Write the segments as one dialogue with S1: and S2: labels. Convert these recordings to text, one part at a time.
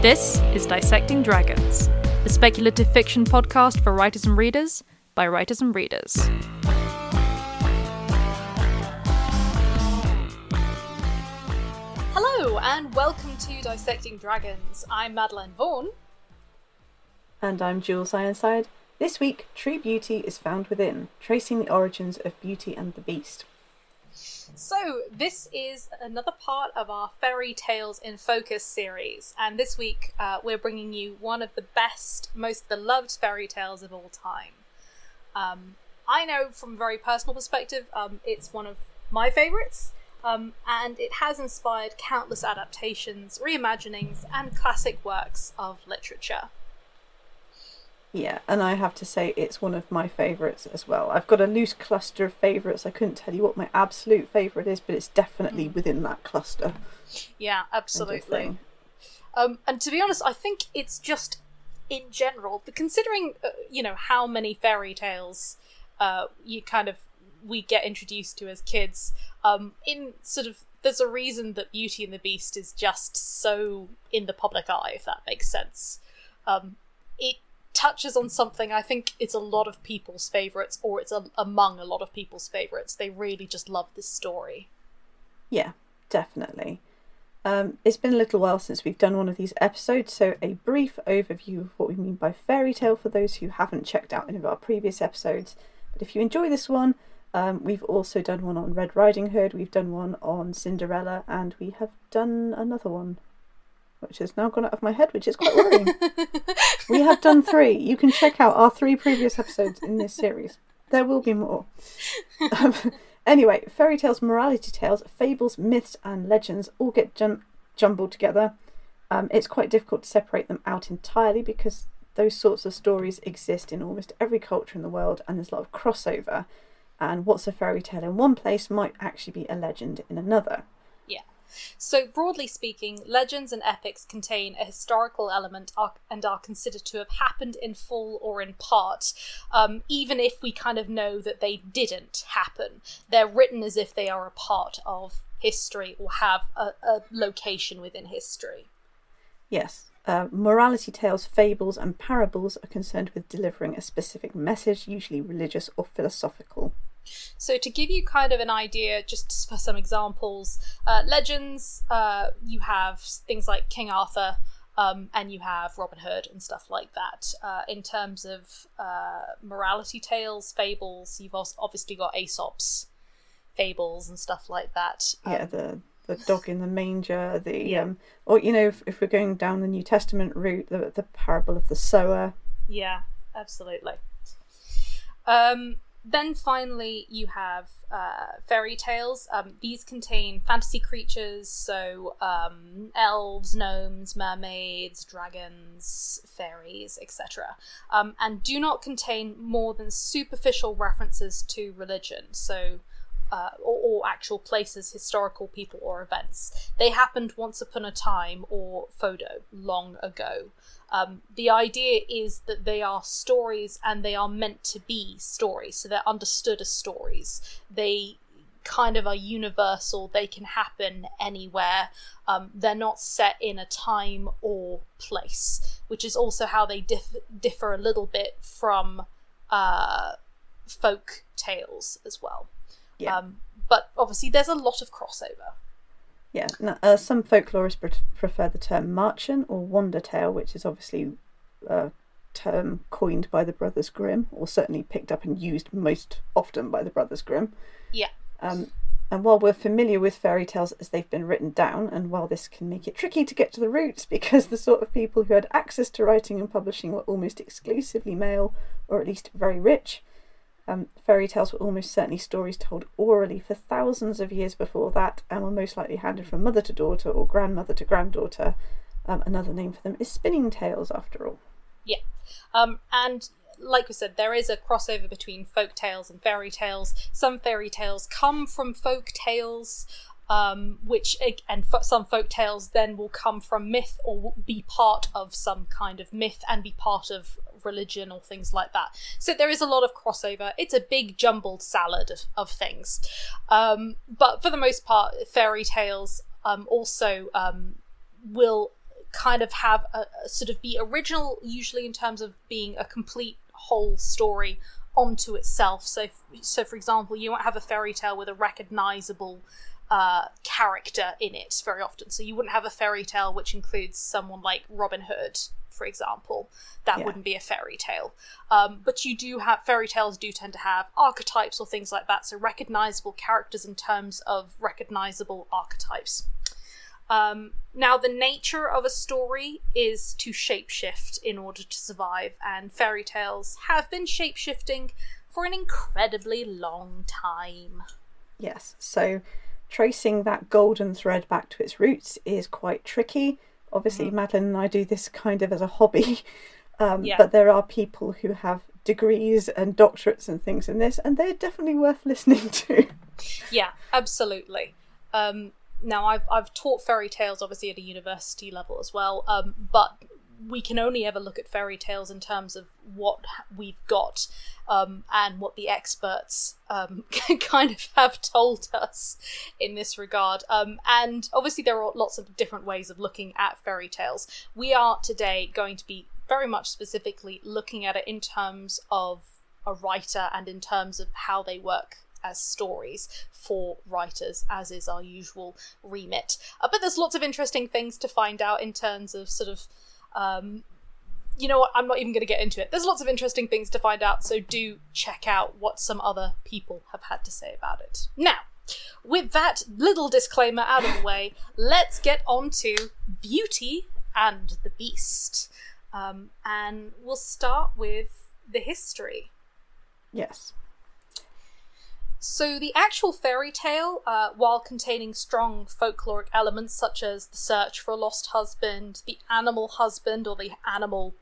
S1: This is Dissecting Dragons, the speculative fiction podcast for writers and readers by writers and readers.
S2: Hello, and welcome to Dissecting Dragons. I'm Madeline Vaughan.
S3: And I'm Jules Ironside. This week, True Beauty is found within, tracing the origins of Beauty and the Beast.
S2: So, this is another part of our Fairy Tales in Focus series, and this week uh, we're bringing you one of the best, most beloved fairy tales of all time. Um, I know from a very personal perspective, um, it's one of my favourites, um, and it has inspired countless adaptations, reimaginings, and classic works of literature.
S3: Yeah, and I have to say it's one of my favourites as well. I've got a loose cluster of favourites. I couldn't tell you what my absolute favourite is, but it's definitely within that cluster.
S2: Yeah, absolutely. Um, and to be honest, I think it's just in general, but considering uh, you know how many fairy tales uh, you kind of we get introduced to as kids, um, in sort of there's a reason that Beauty and the Beast is just so in the public eye, if that makes sense. Um, it touches on something I think it's a lot of people's favorites, or it's a, among a lot of people's favorites. They really just love this story.
S3: Yeah, definitely. Um, it's been a little while since we've done one of these episodes, so a brief overview of what we mean by fairy tale for those who haven't checked out any of our previous episodes. But if you enjoy this one, um, we've also done one on Red Riding Hood, we've done one on Cinderella, and we have done another one, which has now gone out of my head, which is quite worrying. we have done three. You can check out our three previous episodes in this series. There will be more. Um, anyway, fairy tales, morality tales, fables, myths, and legends all get jum- jumbled together. Um, it's quite difficult to separate them out entirely because those sorts of stories exist in almost every culture in the world, and there's a lot of crossover. And what's a fairy tale in one place might actually be a legend in another.
S2: So, broadly speaking, legends and epics contain a historical element and are considered to have happened in full or in part, um, even if we kind of know that they didn't happen. They're written as if they are a part of history or have a, a location within history.
S3: Yes. Uh, morality tales, fables, and parables are concerned with delivering a specific message, usually religious or philosophical.
S2: So, to give you kind of an idea, just for some examples, uh, legends, uh, you have things like King Arthur, um, and you have Robin Hood and stuff like that. Uh, in terms of uh, morality tales, fables, you've also obviously got Aesop's fables and stuff like that.
S3: yeah,
S2: Um,
S3: the the dog in the manger, the
S2: Yeah.
S3: um, or you know, if, if we're going down the New Testament route, the the parable of the sower.
S2: Yeah, absolutely. Um, then finally, you have uh, fairy tales. Um, these contain fantasy creatures, so um, elves, gnomes, mermaids, dragons, fairies, etc., um, and do not contain more than superficial references to religion. So. Uh, or, or actual places, historical people, or events. They happened once upon a time, or photo, long ago. Um, the idea is that they are stories and they are meant to be stories, so they're understood as stories. They kind of are universal, they can happen anywhere. Um, they're not set in a time or place, which is also how they dif- differ a little bit from uh, folk tales as well.
S3: Yeah.
S2: Um, but obviously, there's a lot of crossover.
S3: Yeah, uh, some folklorists pre- prefer the term Marchen or Wonder Tale, which is obviously a term coined by the Brothers Grimm, or certainly picked up and used most often by the Brothers Grimm.
S2: Yeah.
S3: Um, and while we're familiar with fairy tales as they've been written down, and while this can make it tricky to get to the roots because the sort of people who had access to writing and publishing were almost exclusively male, or at least very rich, um, fairy tales were almost certainly stories told orally for thousands of years before that, and were most likely handed from mother to daughter or grandmother to granddaughter. Um, another name for them is spinning tales, after all.
S2: Yeah. Um, and like we said, there is a crossover between folk tales and fairy tales. Some fairy tales come from folk tales, um, which and some folk tales then will come from myth or be part of some kind of myth and be part of religion or things like that. So there is a lot of crossover. It's a big jumbled salad of, of things. Um, but for the most part, fairy tales um, also um, will kind of have a, a sort of be original, usually in terms of being a complete whole story onto itself. So, so for example, you won't have a fairy tale with a recognizable uh, character in it very often. So you wouldn't have a fairy tale which includes someone like Robin Hood, for example. That
S3: Yeah.
S2: wouldn't be a fairy tale. Um, but you do have fairy tales do tend to have archetypes or things like that. So recognizable characters in terms of recognizable archetypes. Um, now, the nature of a story is to shapeshift in order to survive, and fairy tales have been shapeshifting for an incredibly long time.
S3: Yes, so tracing that golden thread back to its roots is quite tricky. Obviously, Madeline and I do this kind of as a hobby, um,
S2: Yeah.
S3: but there are people who have degrees and doctorates and things in this, and they're definitely worth listening to.
S2: Yeah, absolutely. Um, now, I've I've taught fairy tales obviously at a university level as well, um, but we can only ever look at fairy tales in terms of what we've got um, and what the experts um, kind of have told us in this regard. Um, and obviously, there are lots of different ways of looking at fairy tales. We are today going to be very much specifically looking at it in terms of a writer and in terms of how they work as stories for writers, as is our usual remit. Uh, but there's lots of interesting things to find out in terms of sort of. Um, you know what? I'm not even going to get into it. There's lots of interesting things to find out, so do check out what some other people have had to say about it. Now, with that little disclaimer out of the way, let's get on to Beauty and the Beast. Um, and we'll start with the history.
S3: yes.
S2: So, the actual fairy tale, uh, while containing strong folkloric elements such as the search for a lost husband, the animal husband or the animal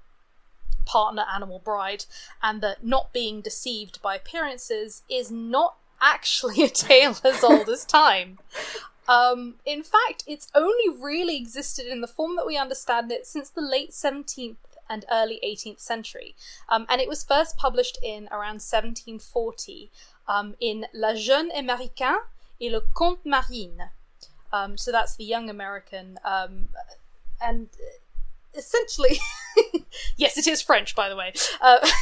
S2: partner, animal bride, and the not being deceived by appearances, is not actually a tale as old as time. Um, in fact, it's only really existed in the form that we understand it since the late 17th and early 18th century. Um, and it was first published in around 1740 um, in La Jeune Américain et le Conte Marine. Um, so that's the young American. Um, and essentially, yes, it is French, by the way. Uh,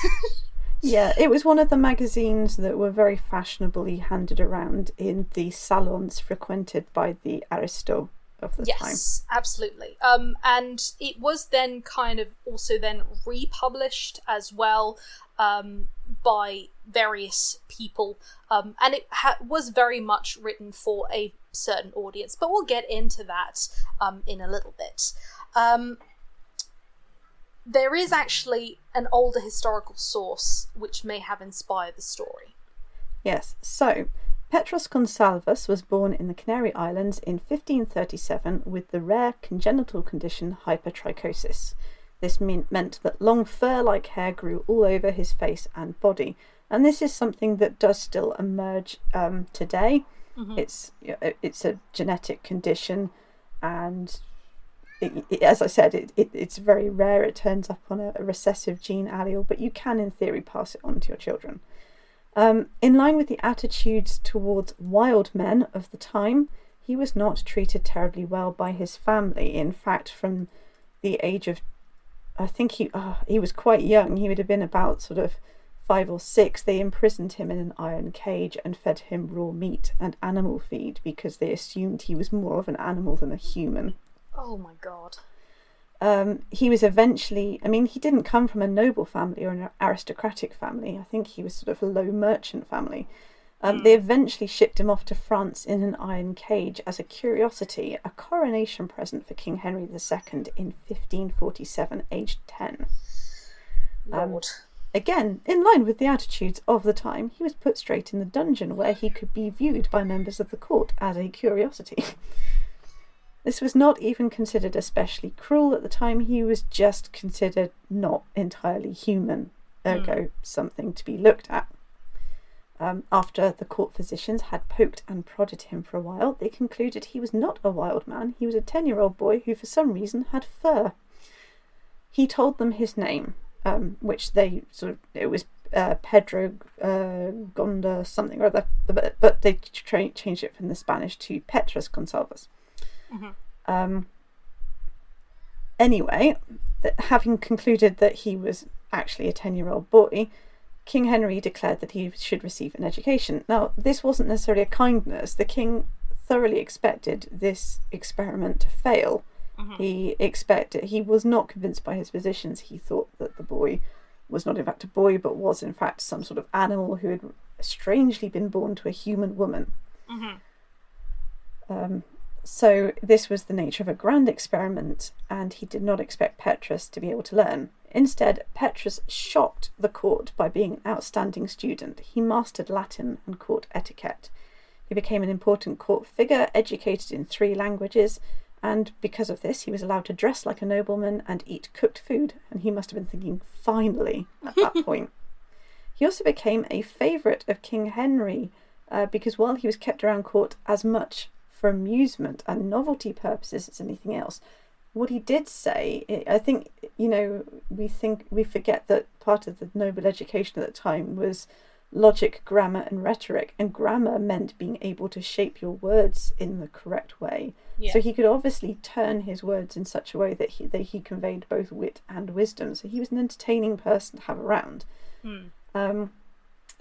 S3: Yeah, it was one of the magazines that were very fashionably handed around in the salons frequented by the aristos of the time.
S2: Yes, absolutely. Um, and it was then kind of also then republished as well um, by various people, um, and it ha- was very much written for a certain audience. But we'll get into that um, in a little bit. Um, there is actually an older historical source which may have inspired the story.
S3: Yes, so Petrus Gonsalvus was born in the Canary Islands in 1537 with the rare congenital condition hypertrichosis. This mean- meant that long fur like hair grew all over his face and body, and this is something that does still emerge um, today. It's it's a genetic condition, and it, it- as I said, it, it, it's very rare. It turns up on a, a recessive gene allele, but you can, in theory, pass it on to your children. Um, in line with the attitudes towards wild men of the time, he was not treated terribly well by his family. In fact, from the age of, I think he uh, he was quite young. He would have been about sort of five or six. They imprisoned him in an iron cage and fed him raw meat and animal feed because they assumed he was more of an animal than a human.
S2: Oh my god.
S3: Um, he was eventually, I mean, he didn't come from a noble family or an aristocratic family. I think he was sort of a low merchant family. Um, They eventually shipped him off to France in an iron cage as a curiosity, a coronation present for King Henry II in 1547, aged 10.
S2: Lord.
S3: Again, in line with the attitudes of the time, he was put straight in the dungeon where he could be viewed by members of the court as a curiosity. this was not even considered especially cruel at the time, he was just considered not entirely human, ergo, something to be looked at. Um, after the court physicians had poked and prodded him for a while, they concluded he was not a wild man, he was a 10 year old boy who, for some reason, had fur. He told them his name, um, which they sort of it was uh, Pedro uh, Gonda something or other, but, but they tra- changed it from the Spanish to Petrus Gonsalvus. Um, Anyway, that having concluded that he was actually a 10 year old boy, King Henry declared that he should receive an education. Now, this wasn't necessarily a kindness. The king thoroughly expected this experiment to fail. He expected he was not convinced by his physicians. He thought that the boy was not in fact a boy, but was in fact some sort of animal who had strangely been born to a human woman. Um, so this was the nature of a grand experiment, and he did not expect Petrus to be able to learn. Instead, Petrus shocked the court by being an outstanding student. He mastered Latin and court etiquette. He became an important court figure, educated in three languages, and because of this, he was allowed to dress like a nobleman and eat cooked food. And he must have been thinking, finally, at that point. He also became a favourite of King Henry uh, because while he was kept around court as much for amusement and novelty purposes as anything else, what he did say, I- think, you know, we think we forget that part of the noble education at the time was logic, grammar, and rhetoric. And grammar meant being able to shape your words in the correct way.
S2: Yeah.
S3: So he could obviously turn his words in such a way that he that he conveyed both wit and wisdom. So he was an entertaining person to have around.
S2: Hmm.
S3: Um,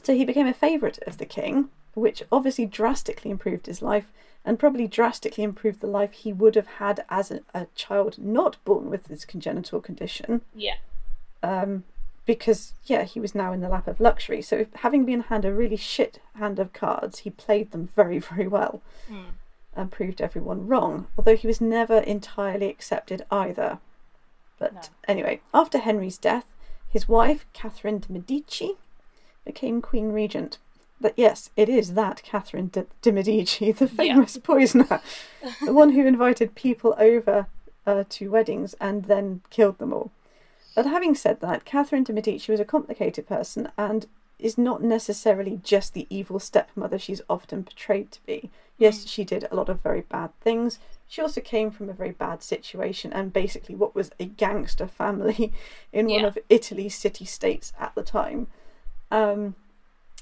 S3: so he became a favourite of the king, which obviously drastically improved his life and probably drastically improved the life he would have had as a, a child not born with this congenital condition.
S2: Yeah.
S3: Um, because yeah, he was now in the lap of luxury. So having been handed a really shit hand of cards, he played them very, very well
S2: Hmm.
S3: and proved everyone wrong. Although he was never entirely accepted either. But
S2: No.
S3: anyway, after Henry's death, his wife Catherine de Medici became Queen Regent. But yes, it is that Catherine de, de Medici, the famous poisoner, the one who invited people over uh, to weddings and then killed them all. But having said that, Catherine de Medici was a complicated person and is not necessarily just the evil stepmother she's often portrayed to be. Yes, she did a lot of very bad things. She also came from a very bad situation and basically what was a gangster family in one of Italy's city states at the time. Um,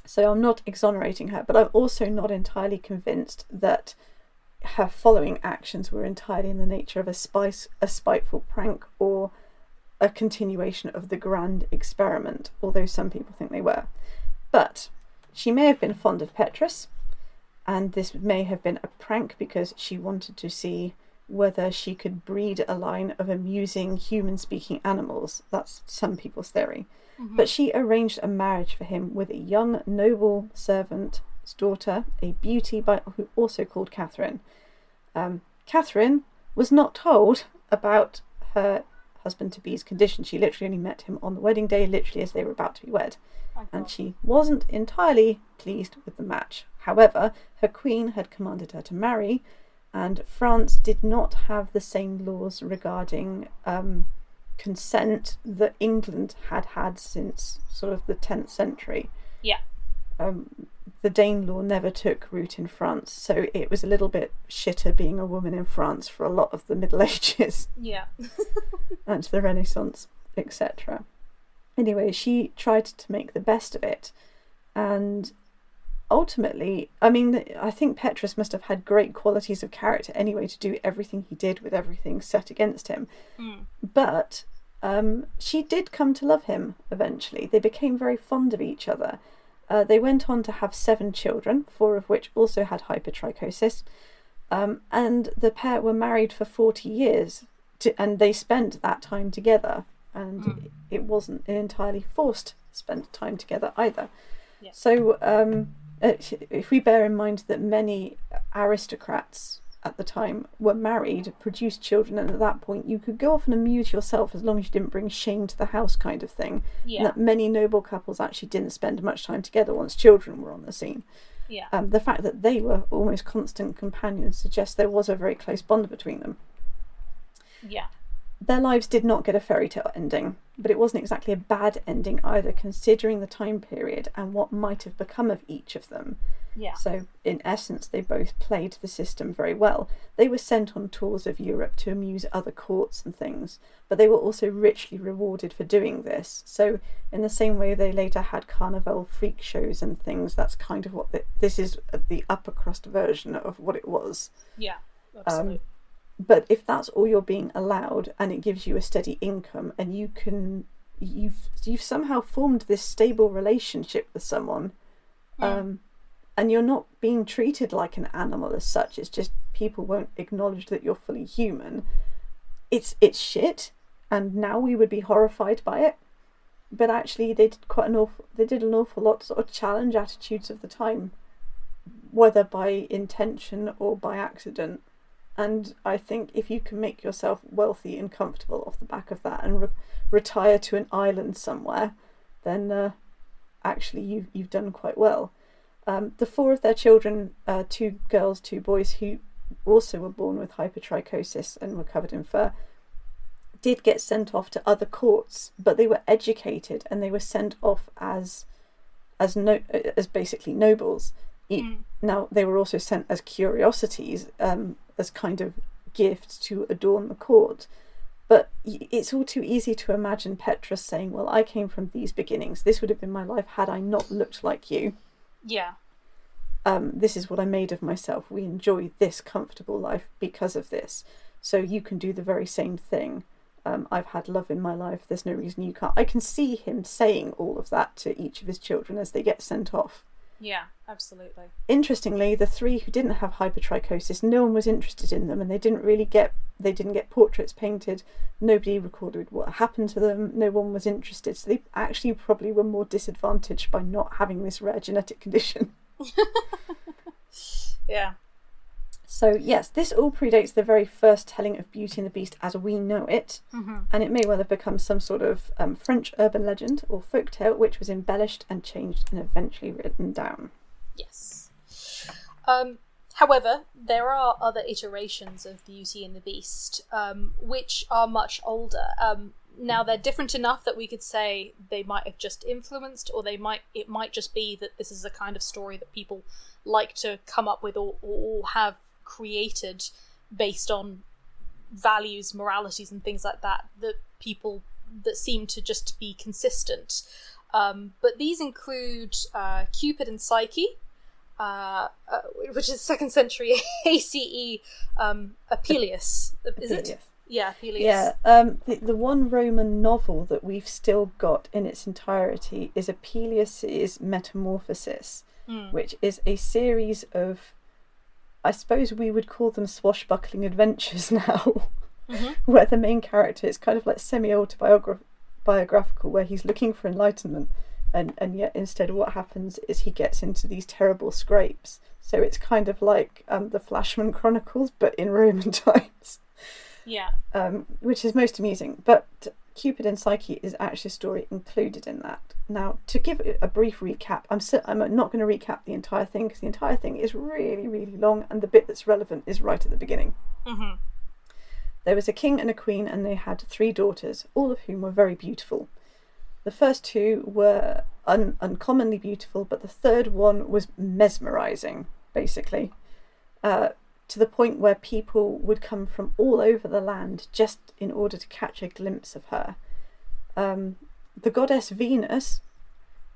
S3: so I'm not exonerating her, but I'm also not entirely convinced that her following actions were entirely in the nature of a spice, a spiteful prank, or a continuation of the grand experiment. Although some people think they were, but she may have been fond of Petrus, and this may have been a prank because she wanted to see whether she could breed a line of amusing human-speaking animals. That's some people's theory. But she arranged a marriage for him with a young noble servant's daughter, a beauty by, who also called Catherine. Um, Catherine was not told about her husband to be's condition. She literally only met him on the wedding day, literally as they were about to be wed, and she wasn't entirely pleased with the match. However, her queen had commanded her to marry, and France did not have the same laws regarding um, consent that England had had since sort of the 10th century.
S2: Yeah.
S3: Um, the Danelaw never took root in France, so it was a little bit shitter being a woman in France for a lot of the Middle Ages
S2: Yeah.
S3: and the Renaissance, etc. Anyway, she tried to make the best of it, and ultimately, I mean, I think Petrus must have had great qualities of character anyway to do everything he did with everything set against him.
S2: Mm.
S3: But um, she did come to love him eventually. They became very fond of each other. Uh, they went on to have seven children, four of which also had hypertrichosis. Um, and the pair were married for 40 years, to, and they spent that time together. And it wasn't an entirely forced spent time together either.
S2: Yeah.
S3: So, um, uh, if we bear in mind that many aristocrats at the time were married, produced children, and at that point you could go off and amuse yourself as long as you didn't bring shame to the house, kind of thing. And that many noble couples actually didn't spend much time together once children were on the scene.
S2: Yeah.
S3: Um, the fact that they were almost constant companions suggests there was a very close bond between them.
S2: Yeah.
S3: Their lives did not get a fairy tale ending, but it wasn't exactly a bad ending either, considering the time period and what might have become of each of them.
S2: Yeah.
S3: So, in essence, they both played the system very well. They were sent on tours of Europe to amuse other courts and things, but they were also richly rewarded for doing this. So, in the same way they later had carnival freak shows and things, that's kind of what the, this is the upper crust version of what it was.
S2: Yeah. Um, absolutely.
S3: But if that's all you're being allowed and it gives you a steady income and you can you've you've somehow formed this stable relationship with someone um, and you're not being treated like an animal as such it's just people won't acknowledge that you're fully human it's it's shit and now we would be horrified by it. But actually they did quite an awful they did an awful lot to sort of challenge attitudes of the time whether by intention or by accident and i think if you can make yourself wealthy and comfortable off the back of that and re- retire to an island somewhere then uh, actually you've, you've done quite well um, the four of their children uh, two girls two boys who also were born with hypertrichosis and were covered in fur did get sent off to other courts, but they were educated and they were sent off as as no as basically nobles.
S2: Mm.
S3: Now they were also sent as curiosities, um, as kind of gifts to adorn the court. But it's all too easy to imagine Petrus saying, "Well, I came from these beginnings. This would have been my life had I not looked like you.
S2: Yeah.
S3: Um, this is what I made of myself. We enjoy this comfortable life because of this. So you can do the very same thing." um, I've had love in my life. There's no reason you can't. I can see him saying all of that to each of his children as they get sent off.
S2: Yeah, absolutely.
S3: Interestingly, the three who didn't have hypertrichosis, no one was interested in them, and they didn't really get they didn't get portraits painted. Nobody recorded what happened to them. No one was interested. So they actually probably were more disadvantaged by not having this rare genetic condition.
S2: Yeah.
S3: So yes, this all predates the very first telling of Beauty and the Beast as we know it,
S2: hmm
S3: and it may well have become some sort of um, French urban legend or folk tale, which was embellished and changed and eventually written down.
S2: Yes. Um, however, there are other iterations of Beauty and the Beast, um, which are much older. Um, now they're different enough that we could say they might have just influenced, or they might it might just be that this is a kind of story that people like to come up with or, or have created based on values, moralities, and things like that that people that seem to just be consistent. Um, but these include uh, Cupid and Psyche, uh, uh, which is second century ACE um, Apuleius. Is it? Yeah, Apuleius.
S3: Yeah, um, the, the one Roman novel that we've still got in its entirety is Apuleius's Metamorphosis,
S2: Mm.
S3: which is a series of, I suppose we would call them swashbuckling adventures now,
S2: Mhm.
S3: where the main character is kind of like semi autobiographical, where he's looking for enlightenment, and, and yet instead what happens is he gets into these terrible scrapes. So it's kind of like um, the Flashman Chronicles, but in Roman times
S2: Yeah.
S3: um, which is most amusing. But Cupid and Psyche is actually a story included in that. Now, to give a brief recap, I'm si- I'm not going to recap the entire thing because the entire thing is really, really long, and the bit that's relevant is right at the beginning.
S2: hmm
S3: There was a king and a queen, and they had three daughters, all of whom were very beautiful. The first two were un- uncommonly beautiful, but the third one was mesmerizing, basically, uh, to the point where people would come from all over the land just in order to catch a glimpse of her. Um, the goddess Venus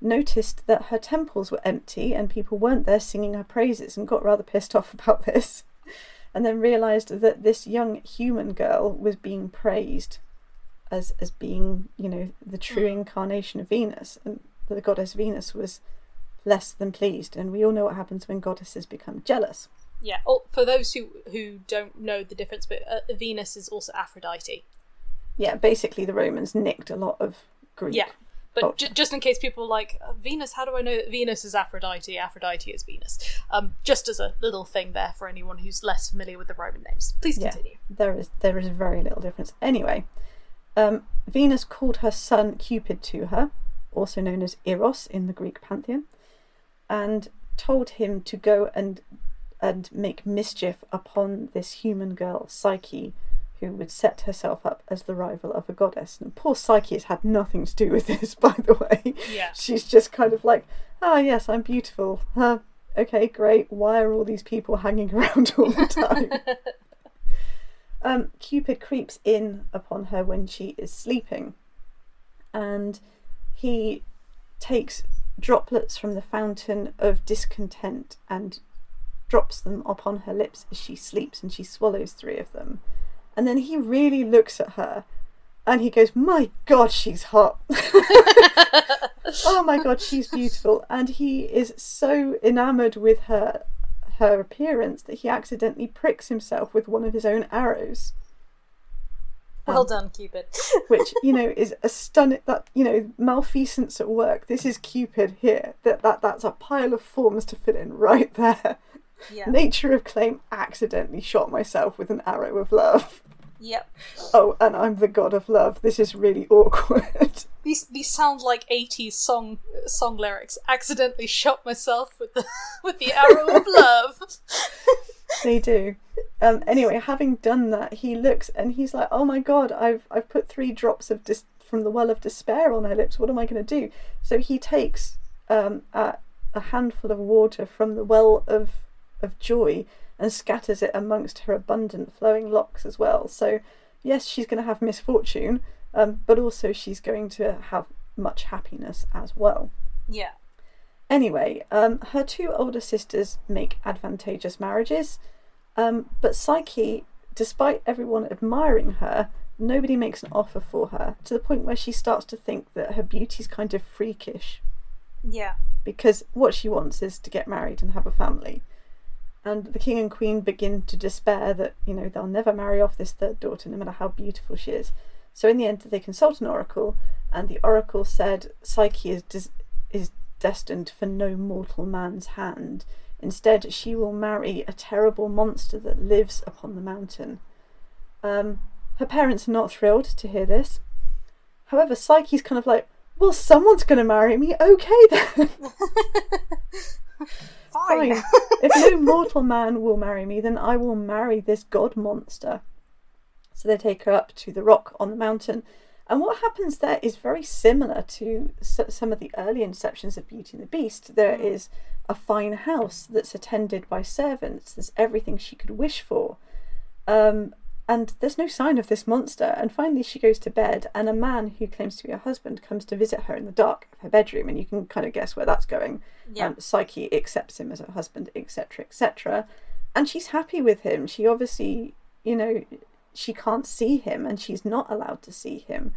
S3: noticed that her temples were empty and people weren't there singing her praises and got rather pissed off about this and then realized that this young human girl was being praised as as being you know the true
S2: Mm.
S3: incarnation of Venus and the goddess Venus was less than pleased and we all know what happens when goddesses become jealous
S2: Yeah. Oh, for those who who don't know the difference, but uh, Venus is also Aphrodite.
S3: yeah basically the Romans nicked a lot of Greek
S2: Yeah. But
S3: Oh.
S2: j- just in case people are like uh, Venus, how do I know that Venus is Aphrodite? Aphrodite is Venus. Um, just as a little thing there for anyone who's less familiar with the Roman names. Please
S3: Yeah.
S2: continue.
S3: there is there is very little difference. Anyway, um, Venus called her son Cupid to her, also known as Eros in the Greek pantheon, and told him to go and and make mischief upon this human girl Psyche, who would set herself up as the rival of a goddess. And poor Psyche has had nothing to do with this, by the way.
S2: Yeah.
S3: She's just kind of like, oh yes, I'm beautiful. Huh, okay, great. Why are all these people hanging around all the time? um, Cupid creeps in upon her when she is sleeping, and he takes droplets from the fountain of discontent and drops them upon her lips as she sleeps, and she swallows three of them. And then he really looks at her and he goes, My God, she's hot. oh my God, she's beautiful. And he is so enamored with her her appearance that he accidentally pricks himself with one of his own arrows.
S2: Well um, done, Cupid.
S3: which you know is a stunning that you know malfeasance at work. This is Cupid here. That that that's a pile of forms to fill in right there.
S2: Yeah.
S3: Nature of claim accidentally shot myself with an arrow of love.
S2: Yep.
S3: Oh, and I'm the god of love. This is really awkward.
S2: These these sound like eighties song song lyrics. Accidentally shot myself with the with the arrow of love.
S3: they do. Um, anyway, having done that, he looks and he's like, "Oh my god, I've I've put three drops of dis- from the well of despair on her lips. What am I going to do?" So he takes um, a, a handful of water from the well of of joy and scatters it amongst her abundant flowing locks as well. So yes, she's going to have misfortune, um, but also she's going to have much happiness as well.
S2: Yeah.
S3: Anyway, um, her two older sisters make advantageous marriages, um, but Psyche, despite everyone admiring her, nobody makes an offer for her to the point where she starts to think that her beauty's kind of freakish
S2: Yeah.
S3: because what she wants is to get married and have a family. And the king and queen begin to despair that, you know, they'll never marry off this third daughter, no matter how beautiful she is. So in the end, they consult an oracle, and the oracle said Psyche is des- is destined for no mortal man's hand. Instead, she will marry a terrible monster that lives upon the mountain. Um, her parents are not thrilled to hear this. However, Psyche's kind of like, well, someone's going to marry me. Okay then.
S2: Fine.
S3: Fine. if no mortal man will marry me, then I will marry this god monster. So they take her up to the rock on the mountain. And what happens there is very similar to some of the early inceptions of Beauty and the Beast. There is a fine house that's attended by servants. There's everything she could wish for. Um, and there's no sign of this monster. And finally, she goes to bed, and a man who claims to be her husband comes to visit her in the dark of her bedroom. And you can kind of guess where that's going.
S2: Yeah.
S3: Um, Psyche accepts him as her husband, etc., etc. And she's happy with him. She obviously, you know, she can't see him, and she's not allowed to see him.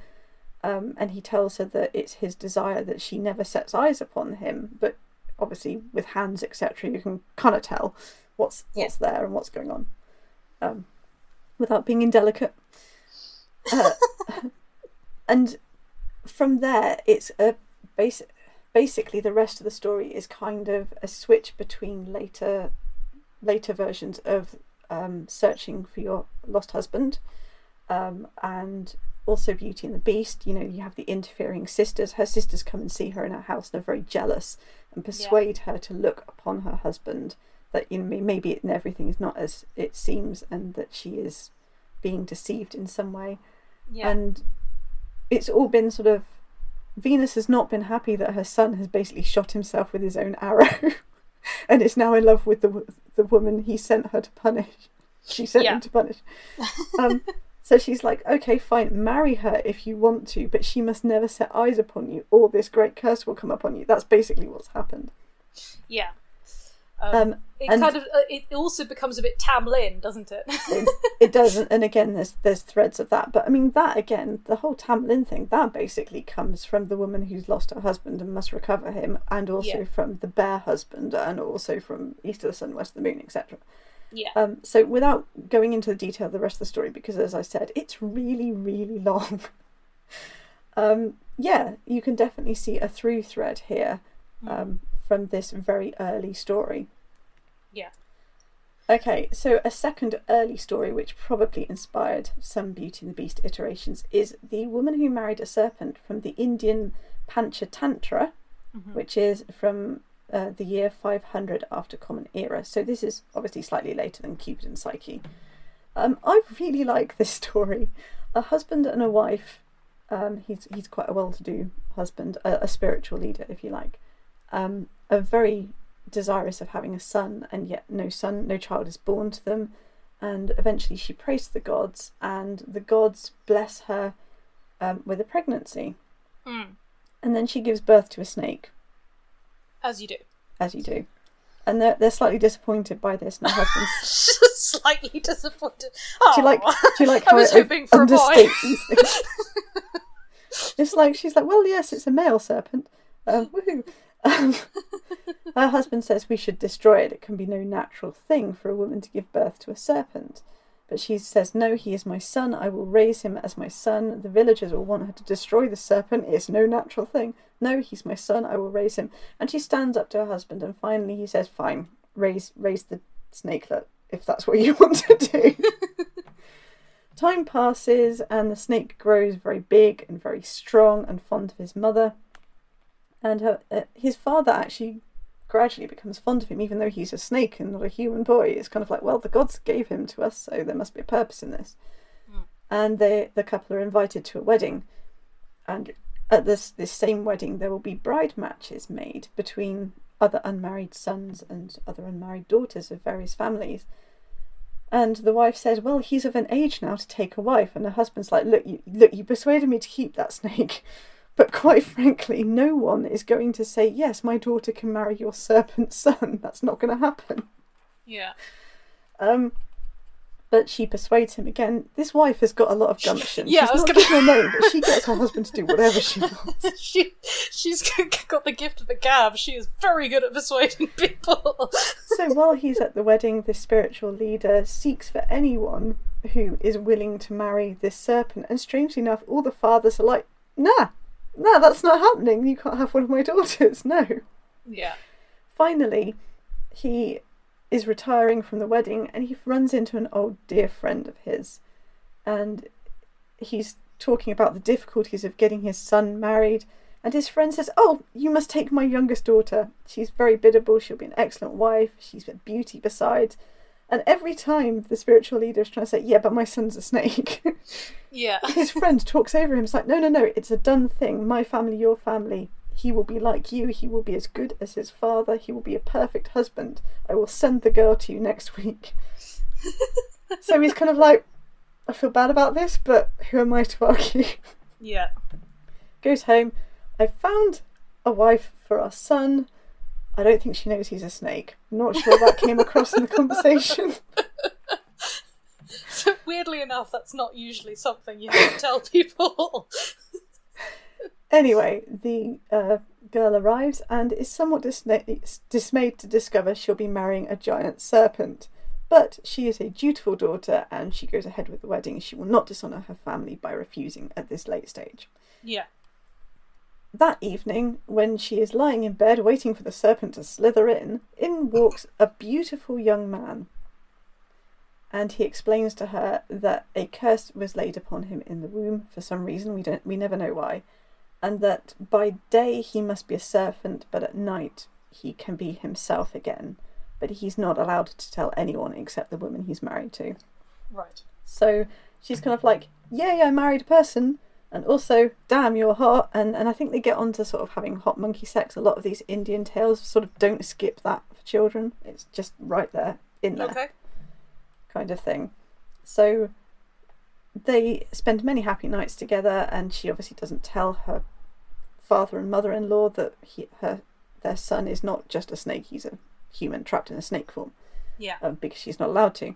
S3: Um, and he tells her that it's his desire that she never sets eyes upon him. But obviously, with hands, etc., you can kind of tell what's
S2: Yeah.
S3: what's there and what's going on, um, without being indelicate. Uh, and from there, it's a basic. Basically, the rest of the story is kind of a switch between later, later versions of um, searching for your lost husband, um, and also Beauty and the Beast. You know, you have the interfering sisters. Her sisters come and see her in her house and are very jealous and persuade her to look upon her husband. That you know maybe it, everything is not as it seems, and that she is being deceived in some way
S2: Yeah.
S3: and it's all been sort of Venus has not been happy that her son has basically shot himself with his own arrow, and is now in love with the the woman he sent her to punish. She sent
S2: Yeah.
S3: him to punish. Um, so she's like, okay, fine, marry her if you want to, but she must never set eyes upon you, or this great curse will come upon you. That's basically what's happened.
S2: yeah. Um,
S3: Um,
S2: it kind of uh, it also becomes a bit Tam Lin, doesn't it?
S3: it, it doesn't and again there's there's threads of that but i mean that again the whole Tam Lin thing that basically comes from the woman who's lost her husband and must recover him and also
S2: Yeah.
S3: from the bear husband and also from east of the sun west of the moon etc
S2: yeah.
S3: um, so without going into the detail of the rest of the story because as i said it's really really long um, yeah you can definitely see a through thread here um, from this very early story
S2: Yeah.
S3: Okay, so a second early story which probably inspired some Beauty and the Beast iterations is the woman who married a serpent from the Indian Panchatantra, which is from uh, the year 500 after Common Era. So this is obviously slightly later than Cupid and Psyche. Um, I really like this story. A husband and a wife. Um, he's he's quite a well-to-do husband, a, a spiritual leader, if you like. Um, are very desirous of having a son, and yet no son, no child is born to them. And eventually, she prays to the gods, and the gods bless her um, with a pregnancy.
S2: Mm.
S3: And then she gives birth to a snake,
S2: As you do.
S3: as you do. and they're they're slightly disappointed by this. And her husband's
S2: Slightly disappointed.
S3: Do you like? Do you like
S2: I
S3: how
S2: was hoping for a boy.
S3: understates these things? it's like she's like, well, yes, it's a male serpent. Um, woohoo! Um, her husband says we should destroy it. It can be no natural thing for a woman to give birth to a serpent. But she says, no, he is my son. I will raise him as my son. The villagers will want her to destroy the serpent. It's no natural thing. No, he's my son. I will raise him. And she stands up to her husband, and finally he says, fine, raise, raise the snakelet if that's what you want to do. Time passes, and the snake grows very big and very strong and fond of his mother. And her, uh, his father actually gradually becomes fond of him, even though he's a snake and not a human boy. It's kind of like, well, the gods gave him to us, so there must be a purpose in this.
S2: Hmm.
S3: And they, the couple are invited to a wedding, and at this this same wedding, there will be bride matches made between other unmarried sons and other unmarried daughters of various families. And the wife says, "Well, he's of an age now to take a wife." And the husband's like, "Look, you, look, you persuaded me to keep that snake, but quite frankly, no one is going to say yes. My daughter can marry your serpent son. That's not going to happen."
S2: Yeah.
S3: Um, but she persuades him again. This wife has got a lot of gumption.
S2: Yeah,
S3: She's
S2: I was
S3: not
S2: gonna-
S3: given a name, but she gets her husband to do whatever she wants.
S2: she she's got the gift of the gab. She is very good at persuading people.
S3: So while he's at the wedding, the spiritual leader seeks for anyone who is willing to marry this serpent. And strangely enough, all the fathers are like, nah, nah, that's not happening. You can't have one of my daughters. No.
S2: yeah.
S3: Finally, he is retiring from the wedding and he runs into an old dear friend of his. And he's talking about the difficulties of getting his son married. And his friend says, Oh, you must take my youngest daughter. She's very biddable. She'll be an excellent wife. She's a beauty besides. And every time the spiritual leader is trying to say, Yeah, but my son's a snake,
S2: Yeah.
S3: his friend talks over him. It's like, No, no, no, it's a done thing. My family, your family. He will be like you. He will be as good as his father. He will be a perfect husband. I will send the girl to you next week. so he's kind of like, I feel bad about this, but who am I to argue?
S2: Yeah.
S3: Goes home. I found a wife for our son. I don't think she knows he's a snake. Not sure that came across in the conversation.
S2: So weirdly enough, that's not usually something you have to tell people.
S3: Anyway, the uh, girl arrives and is somewhat dismayed to discover she'll be marrying a giant serpent. But she is a dutiful daughter and she goes ahead with the wedding. She will not dishonour her family by refusing at this late stage.
S2: yeah.
S3: That evening, when she is lying in bed waiting for the serpent to slither in, in walks a beautiful young man. And he explains to her that a curse was laid upon him in the womb for some reason, we don't we never know why. And that by day he must be a serpent, but at night he can be himself again. But he's not allowed to tell anyone except the woman he's married to.
S2: Right.
S3: So she's kind of like, Yay, I married a person and also, damn, you're hot and, and I think they get on to sort of having hot monkey sex. A lot of these Indian tales sort of don't skip that for children. It's just right there in there
S2: Okay.
S3: kind of thing. So they spend many happy nights together, and she obviously doesn't tell her father and mother-in-law that he, her their son is not just a snake; he's a human trapped in a snake form,
S2: Yeah.
S3: um, because she's not allowed to.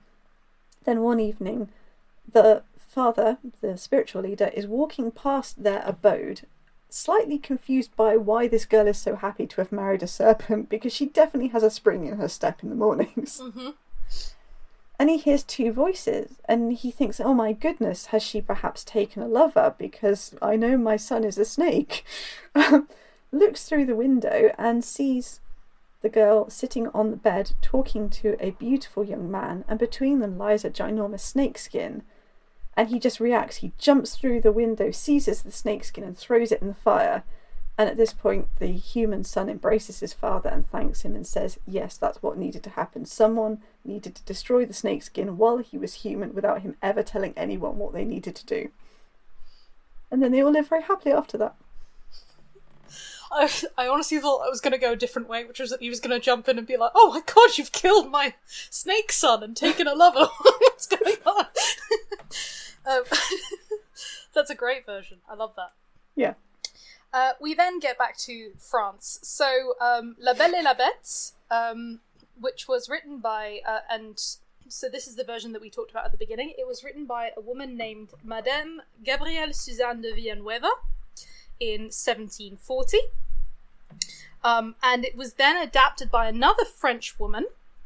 S3: Then one evening, the father, the spiritual leader, is walking past their abode. Slightly confused by why this girl is so happy to have married a serpent because she definitely has a spring in her step in the mornings
S2: Mm-hmm.
S3: and he hears two voices and he thinks oh my goodness has she perhaps taken a lover because i know my son is a snake looks through the window and sees the girl sitting on the bed talking to a beautiful young man and between them lies a ginormous snakeskin and he just reacts he jumps through the window seizes the snakeskin and throws it in the fire and at this point, the human son embraces his father and thanks him and says, Yes, that's what needed to happen. Someone needed to destroy the snakeskin while he was human without him ever telling anyone what they needed to do. And then they all live very happily after that.
S2: I, I honestly thought I was going to go a different way, which was that he was going to jump in and be like, "Oh my god, you've killed my snake son and taken a lover. What's going on?" um, that's a great version. I love that.
S3: Yeah.
S2: Uh, we then get back to France. So, um, La Belle et la Bête um, which was written by uh, and so this is the version that we talked about at the beginning. It was written by a woman named Madame Gabrielle Suzanne de Villeneuve in 1740. Um, and it was then adapted by another French woman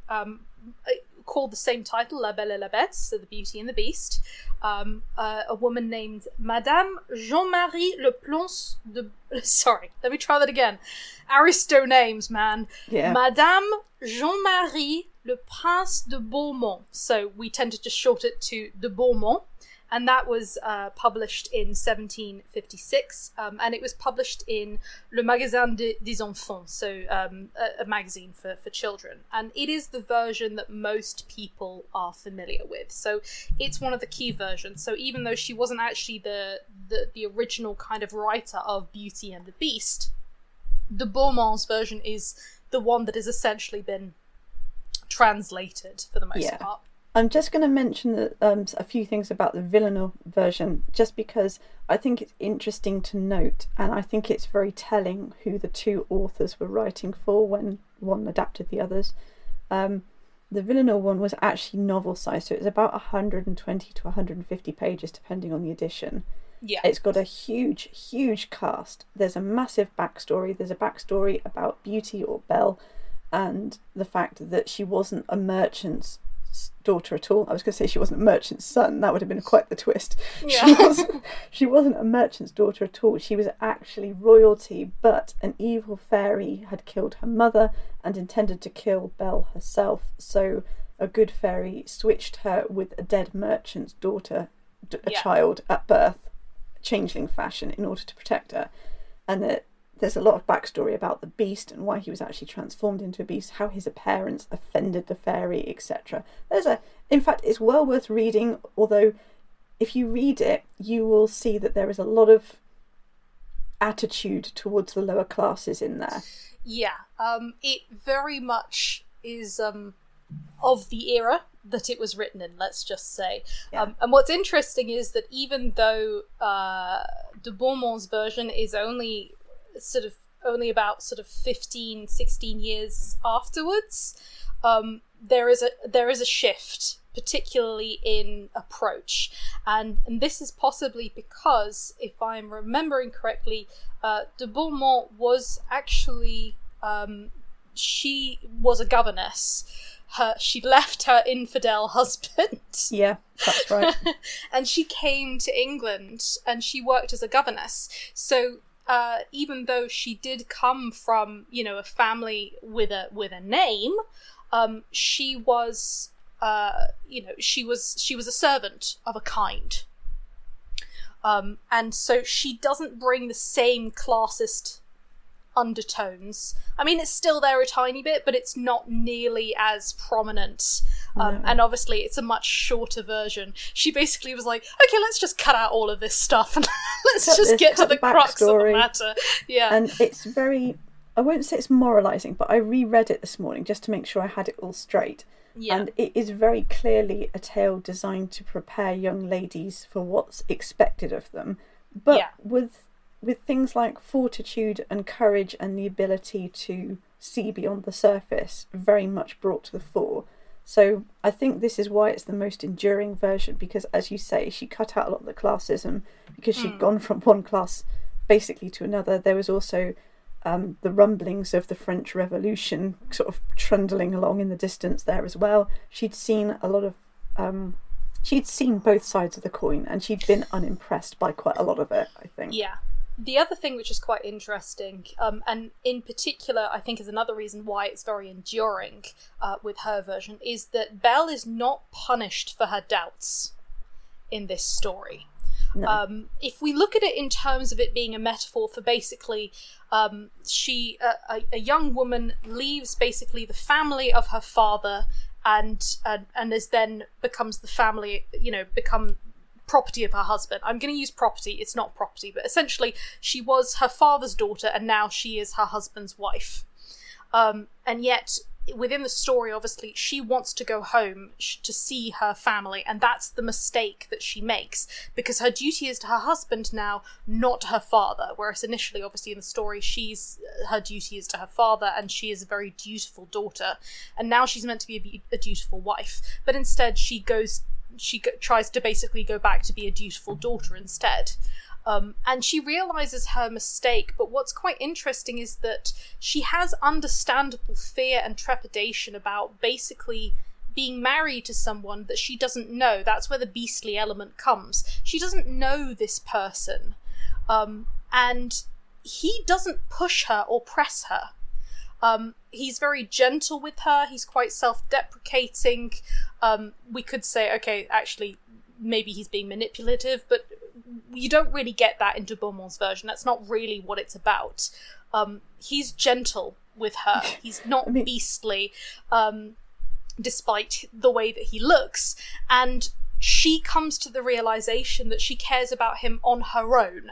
S2: um, uh, called the same title, La Belle et la Bête, so the Beauty and the Beast. Um, uh, a woman named Madame Jean-Marie Le Plonce de. Sorry, let me try that again. Aristo names, man.
S3: Yeah.
S2: Madame Jean-Marie Le Prince de Beaumont. So we tend to just short it to de Beaumont. And that was uh, published in 1756, um, and it was published in Le Magasin de, des Enfants, so um, a, a magazine for, for children. And it is the version that most people are familiar with. So it's one of the key versions. So even though she wasn't actually the, the, the original kind of writer of Beauty and the Beast, de Beaumont's version is the one that has essentially been translated for the most
S3: Yeah.
S2: part.
S3: I'm just going to mention that, um, a few things about the Villeneuve version, just because I think it's interesting to note, and I think it's very telling who the two authors were writing for when one adapted the others. Um, the Villeneuve one was actually novel size, so it was about 120 to 150 pages, depending on the edition.
S2: Yeah.
S3: It's got a huge, huge cast. There's a massive backstory. There's a backstory about Beauty or Belle and the fact that she wasn't a merchant's daughter at all. I was going to say she wasn't a merchant's son. That would have been quite the twist. She, wasn't, she wasn't a merchant's daughter at all. She was actually royalty, but an evil fairy had killed her mother and intended to kill Belle herself. So a good fairy switched her with a dead merchant's daughter, a
S2: Yeah.
S3: child at birth, changeling fashion, in order to protect her. And that there's a lot of backstory about the beast and why he was actually transformed into a beast, how his appearance offended the fairy, etc. There's a, in fact, it's well worth reading. Although, if you read it, you will see that there is a lot of attitude towards the lower classes in there.
S2: Yeah, um, it very much is um, of the era that it was written in. Let's just say.
S3: Yeah.
S2: Um, and what's interesting is that even though uh, de Beaumont's version is only sort of only about sort of 15, 16 years afterwards, um, there is a there is a shift particularly in approach and, and this is possibly because if i'm remembering correctly uh, de beaumont was actually um, she was a governess her she left her infidel husband
S3: Yeah, that's right.
S2: and she came to England and she worked as a governess. So uh, even though she did come from you know a family with a with a name, um, she was uh, you know she was she was a servant of a kind. Um, and so she doesn't bring the same classist undertones. I mean, it's still there a tiny bit, but it's not nearly as prominent. Um,
S3: No.
S2: And obviously, it's a much shorter version. She basically was like, "Okay, let's just cut out all of this stuff and let's
S3: Cut
S2: just
S3: this,
S2: get to the crux of the matter." Yeah,
S3: and it's very I won't say it's moralizing, but I reread it this morning just to make sure I had it all straight.
S2: yeah,
S3: And it is very clearly a tale designed to prepare young ladies for what's expected of them. But
S2: Yeah.
S3: with with things like fortitude and courage and the ability to see beyond the surface very much brought to the fore. So I think this is why it's the most enduring version because as you say, she cut out a lot of the classism because she'd gone from one class basically to another. There was also um, the rumblings of the French Revolution sort of trundling along in the distance there as well. She'd seen a lot of, um, she'd seen both sides of the coin and she'd been unimpressed by quite a lot of it, I think.
S2: yeah. The other thing which is quite interesting, um, and in particular, I think is another reason why it's very enduring uh, with her version, is that Belle is not punished for her doubts in this story.
S3: No.
S2: Um, if we look at it in terms of it being a metaphor for basically, um, she a, a young woman leaves basically the family of her father and and and is then becomes the family, you know, become property of her husband. I'm going to use property. It's not property, but essentially, she was her father's daughter, and now she is her husband's wife. Um, and yet, within the story, obviously, she wants to go home to see her family, and that's the mistake that she makes because her duty is to her husband now, not her father. Whereas initially, obviously, in the story, she's her duty is to her father, and she is a very dutiful daughter, and now she's meant to be a, a dutiful wife, but instead she goes. She tries to basically go back to be a dutiful daughter instead. Um, and she realizes her mistake. But what's quite interesting is that she has understandable fear and trepidation about basically being married to someone that she doesn't know. That's where the beastly element comes. She doesn't know this person. Um, and he doesn't push her or press her. Um, he's very gentle with her. He's quite self-deprecating. Um, we could say, okay, actually, maybe he's being manipulative, but you don't really get that in de Beaumont's version. That's not really what it's about. Um, he's gentle with her. He's not
S3: I mean-
S2: beastly, um, despite the way that he looks. And she comes to the realization that she cares about him on her own.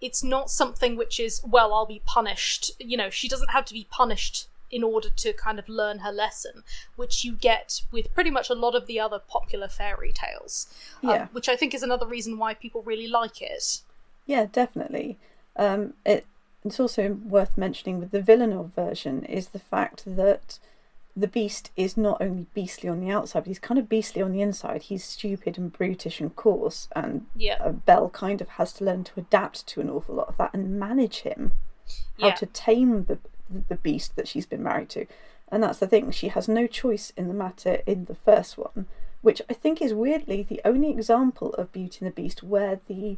S2: It's not something which is, well, I'll be punished. You know, she doesn't have to be punished in order to kind of learn her lesson, which you get with pretty much a lot of the other popular fairy tales. um,
S3: Yeah.
S2: which I think is another reason why people really like it.
S3: Yeah, definitely. Um, it, it's also worth mentioning with the Villeneuve version is the fact that the beast is not only beastly on the outside, but he's kind of beastly on the inside. He's stupid and brutish and coarse, and
S2: Yeah.
S3: Belle kind of has to learn to adapt to an awful lot of that and manage him. How
S2: Yeah.
S3: to tame the the beast that she's been married to, and that's the thing. She has no choice in the matter in the first one, which I think is weirdly the only example of Beauty and the Beast where the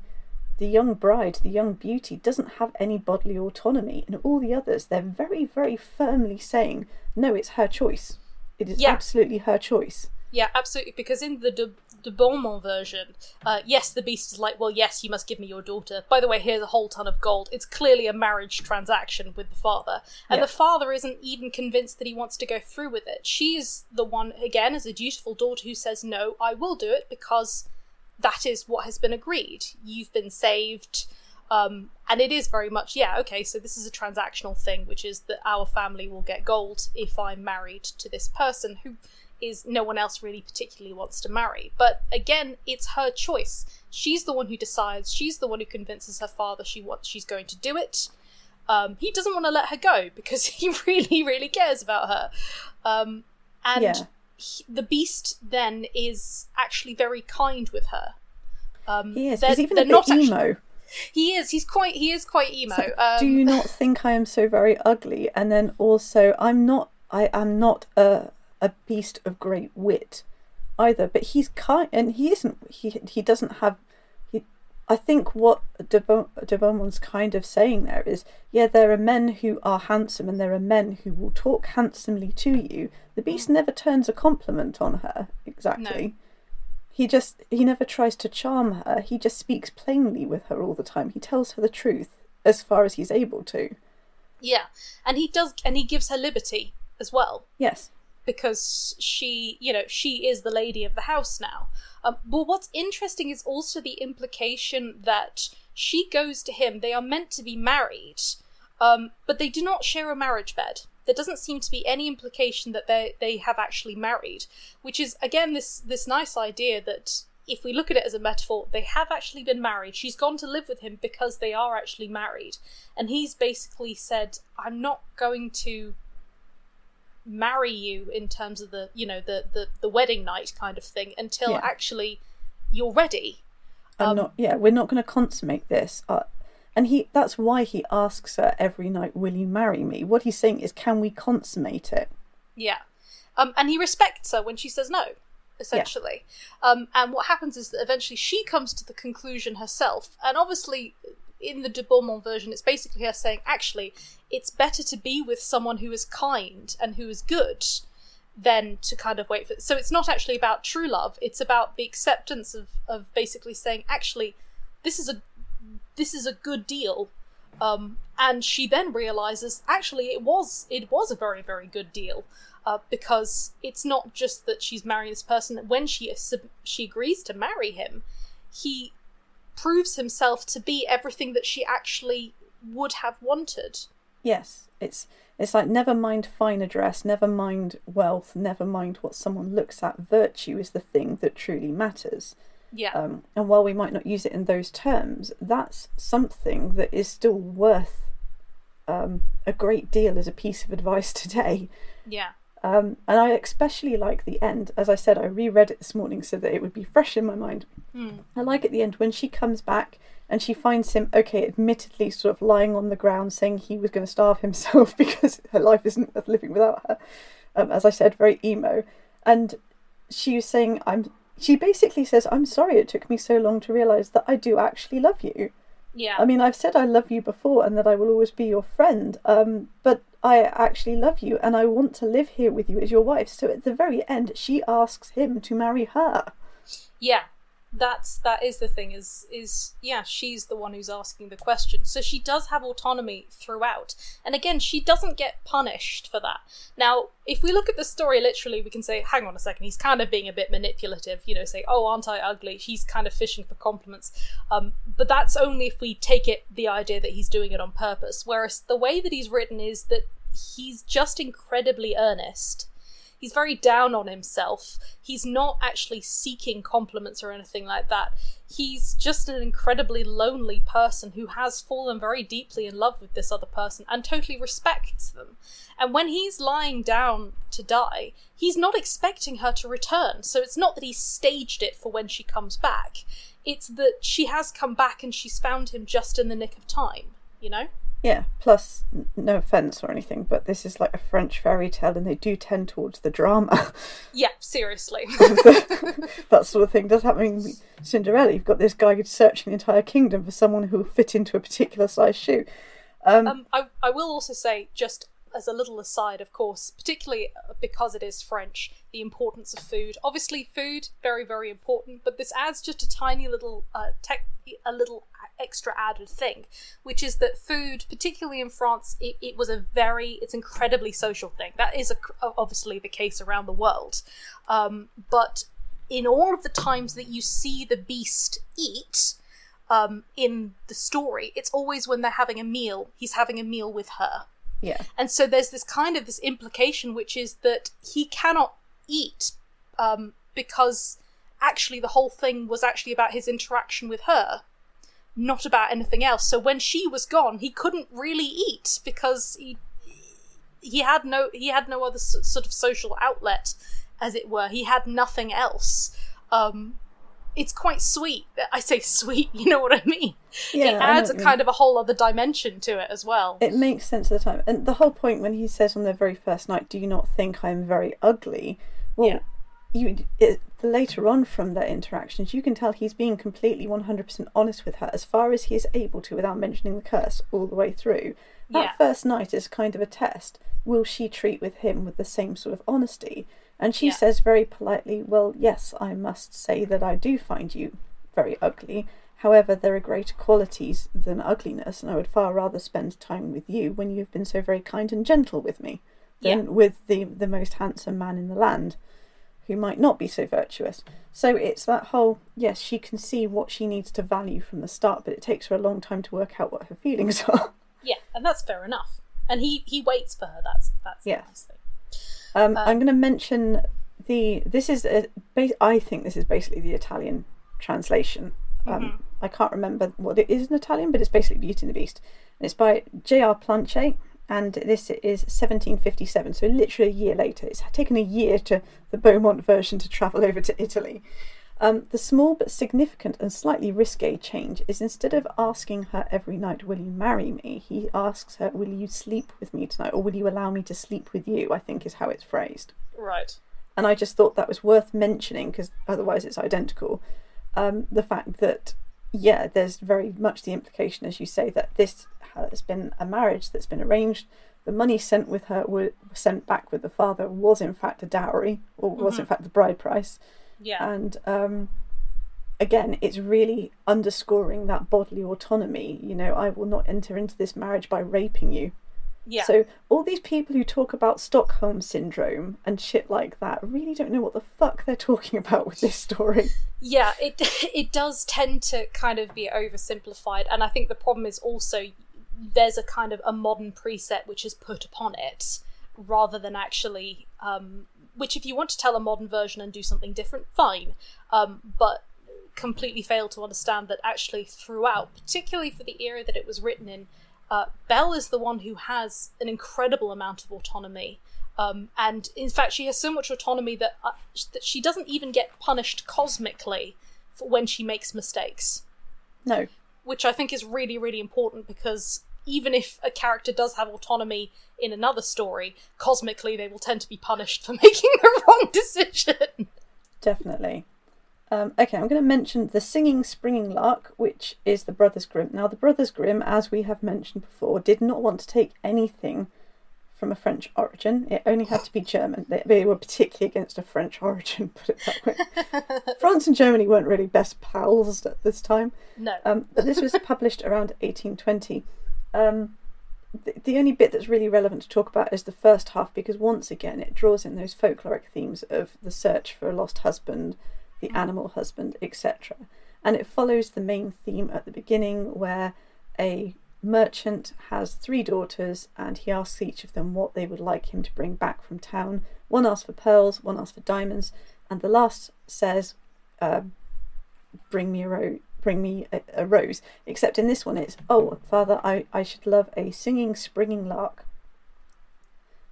S3: the young bride, the young beauty, doesn't have any bodily autonomy. In all the others, they're very, very firmly saying, no, it's her choice. It is
S2: Yeah.
S3: absolutely her choice.
S2: Yeah, absolutely. Because in the de, de Beaumont version, uh, yes, the beast is like, well, yes, you must give me your daughter. By the way, here's a whole ton of gold. It's clearly a marriage transaction with the father. And
S3: Yeah.
S2: the father isn't even convinced that he wants to go through with it. She's the one, again, as a dutiful daughter who says, no, I will do it because that is what has been agreed. You've been saved. Um, and it is very much, yeah, okay, so this is a transactional thing, which is that our family will get gold if I'm married to this person who is no one else really particularly wants to marry. But again, it's her choice. She's the one who decides. She's the one who convinces her father she wants she's going to do it. Um, he doesn't want to let her go because he really, really cares about her. Um, and
S3: Yeah.
S2: He- the beast then is actually very kind with her. Um,
S3: He is.
S2: they're-
S3: He's even a bit
S2: not
S3: emo.
S2: actually- he is. He's quite. He is quite emo.
S3: So,
S2: um,
S3: do you not think I am so very ugly? And then also, I'm not. I am not a a beast of great wit, either. But he's kind, and he isn't. He he doesn't have. I think what de, de Beaumont's kind of saying there is, yeah, there are men who are handsome, and there are men who will talk handsomely to you. The beast mm. never turns a compliment on her. Exactly. No. He just he never tries to charm her. He just speaks plainly with her all the time. He tells her the truth as far as he's able to.
S2: yeah, and he does, and he gives her liberty as well.
S3: Yes.
S2: Because she, you know, she is the lady of the house now. Um, but what's interesting is also the implication that she goes to him. They are meant to be married, um, but they do not share a marriage bed. There doesn't seem to be any implication that they they have actually married, which is again this this nice idea that if we look at it as a metaphor, they have actually been married. She's gone to live with him because they are actually married, and he's basically said, "I'm not going to." Marry you in terms of the you know the the, the wedding night kind of thing until
S3: Yeah.
S2: actually you're ready Um,
S3: not. Yeah, we're not going to consummate this. Uh, and he. That's why he asks her every night, "Will you marry me?" What he's saying is, "Can we consummate it?"
S2: yeah um and he respects her when she says no essentially um and what happens is that eventually she comes to the conclusion herself and obviously in the de Beaumont version it's basically her saying actually it's better to be with someone who is kind and who is good than to kind of wait for so it's not actually about true love it's about the acceptance of of basically saying actually this is a this is a good deal. Um, and she then realizes actually it was it was a very very good deal uh, because it's not just that she's marrying this person when she she agrees to marry him he proves himself to be everything that she actually would have wanted
S3: Yes, it's It's like never mind finer dress, never mind wealth, never mind what someone looks at. Virtue is the thing that truly matters.
S2: Yeah.
S3: Um, and while we might not use it in those terms, that's something that is still worth um, a great deal as a piece of advice today.
S2: yeah.
S3: Um, and I especially like the end. As I said, I reread it this morning so that it would be fresh in my mind.
S2: Hmm.
S3: I like at the end when she comes back and she finds him, okay, admittedly sort of lying on the ground saying he was going to starve himself because her life isn't worth living without her. Um, as I said, very emo. And she was saying, I'm. She basically says, I'm sorry it took me so long to realise that I do actually love you.
S2: Yeah.
S3: I mean, I've said I love you before and that I will always be your friend, um, but I actually love you and I want to live here with you as your wife. So at the very end, she asks him to marry her.
S2: yeah that's that is the thing is is yeah she's the one who's asking the question. So she does have autonomy throughout. And again she doesn't get punished for that. Now if we look at the story literally we can say hang on a second he's kind of being a bit manipulative you know say oh aren't i ugly? He's kind of fishing for compliments. Um, but that's only if we take it the idea that he's doing it on purpose. Whereas the way that he's written is that he's just incredibly earnest He's very down on himself. He's not actually seeking compliments or anything like that. He's just an incredibly lonely person who has fallen very deeply in love with this other person and totally respects them. And when he's lying down to die, he's not expecting her to return. So it's not that he staged it for when she comes back. It's that she has come back and she's found him just in the nick of time, you know?
S3: Yeah, plus, no offence or anything, but this is like a French fairy tale and they do tend towards the drama.
S2: Yeah, seriously.
S3: that sort of thing does happen in Cinderella. You've got this guy who's searching the entire kingdom for someone who will fit into a particular size shoe.
S2: Um, I, I will also say, just as a little aside, of course, particularly uh, because it is French, the importance of food. Obviously, food very very important, but this adds just a tiny little uh, tech, a little extra added thing, which is that food, particularly in France, it, it was a very it's incredibly social thing. That is a, obviously the case around the world, um, but in all of the times that you see the beast eat. Um, in the story, it's always when they're having a meal. He's having a meal with her.
S3: Yeah.
S2: And so there's this kind of this implication, which is that he cannot eat um, because actually the whole thing was actually about his interaction with her, not about anything else. So when she was gone, he couldn't really eat because he he had no he had no other sort of social outlet, as it were. He had nothing else. Um, it's quite sweet. I say sweet, you know what I mean?
S3: Yeah,
S2: it adds a kind of a whole other dimension to it as well.
S3: It makes sense at the time. And the whole point when he says on their very first night, Do you not think I'm very ugly? Well,
S2: Yeah.
S3: you it, later on from their interactions, you can tell he's being completely 100% honest with her as far as he is able to without mentioning the curse all the way through. That
S2: Yeah.
S3: first night is kind of a test. Will she treat with him with the same sort of honesty? And she
S2: Yeah.
S3: says very politely, Well, yes, I must say that I do find you very ugly. However, there are greater qualities than ugliness, and I would far rather spend time with you when you've been so very kind and gentle with me than
S2: Yeah.
S3: with the, the most handsome man in the land who might not be so virtuous. So it's that whole yes, she can see what she needs to value from the start, but it takes her a long time to work out what her feelings are.
S2: Yeah, and that's fair enough. And he he waits for her. That's that's
S3: Yeah.
S2: the nice thing.
S3: Um, I'm going to mention the. This is a, I think this is basically the Italian translation. Um, I can't remember what it is in Italian, but it's basically Beauty and the Beast, and it's by J.R. Planche, and this is 1757. So literally a year later. It's taken a year to the Beaumont version to travel over to Italy. Um, the small but significant and slightly risque change is instead of asking her every night, Will you marry me? he asks her, Will you sleep with me tonight? Or will you allow me to sleep with you? I think is how it's phrased.
S2: Right.
S3: And I just thought that was worth mentioning because otherwise it's identical. Um, the fact that, yeah, there's very much the implication, as you say, that this has been a marriage that's been arranged. The money sent with her, was sent back with the father, was in fact a dowry, or was in fact the bride price
S2: Yeah.
S3: and um, again it's really underscoring that bodily autonomy you know i will not enter into this marriage by raping you
S2: yeah.
S3: so all these people who talk about stockholm syndrome and shit like that really don't know what the fuck they're talking about with this story
S2: yeah, it it does tend to kind of be oversimplified, and I think the problem is also there's a kind of a modern preset which is put upon it rather than actually um, which if you want to tell a modern version and do something different fine um, but completely fail to understand that actually throughout particularly for the era that it was written in uh, belle is the one who has an incredible amount of autonomy um, and in fact she has so much autonomy that, uh, that she doesn't even get punished cosmically for when she makes mistakes
S3: No.
S2: which I think is really, really important because even if a character does have autonomy in another story, cosmically they will tend to be punished for making the wrong decision.
S3: Definitely. Um, okay, I'm going to mention the Singing Springing Lark, which is the Brothers Grimm. Now, the Brothers Grimm, as we have mentioned before, did not want to take anything from a French origin. It only had to be German. They, they were particularly against a French origin, put it that way. France and Germany weren't really best pals at this time.
S2: No.
S3: Um, but this was published around 1820. Um, the, only bit that's really relevant to talk about is the first half because once again it draws in those folkloric themes of the search for a lost husband, the animal husband, etc. And it follows the main theme at the beginning where a merchant has three daughters and he asks each of them what they would like him to bring back from town. One asks for pearls, one asks for diamonds, and the last says, uh, "Bring me a rose." Bring me a, a rose. Except in this one, it's oh, father, I, I should love a singing, springing lark.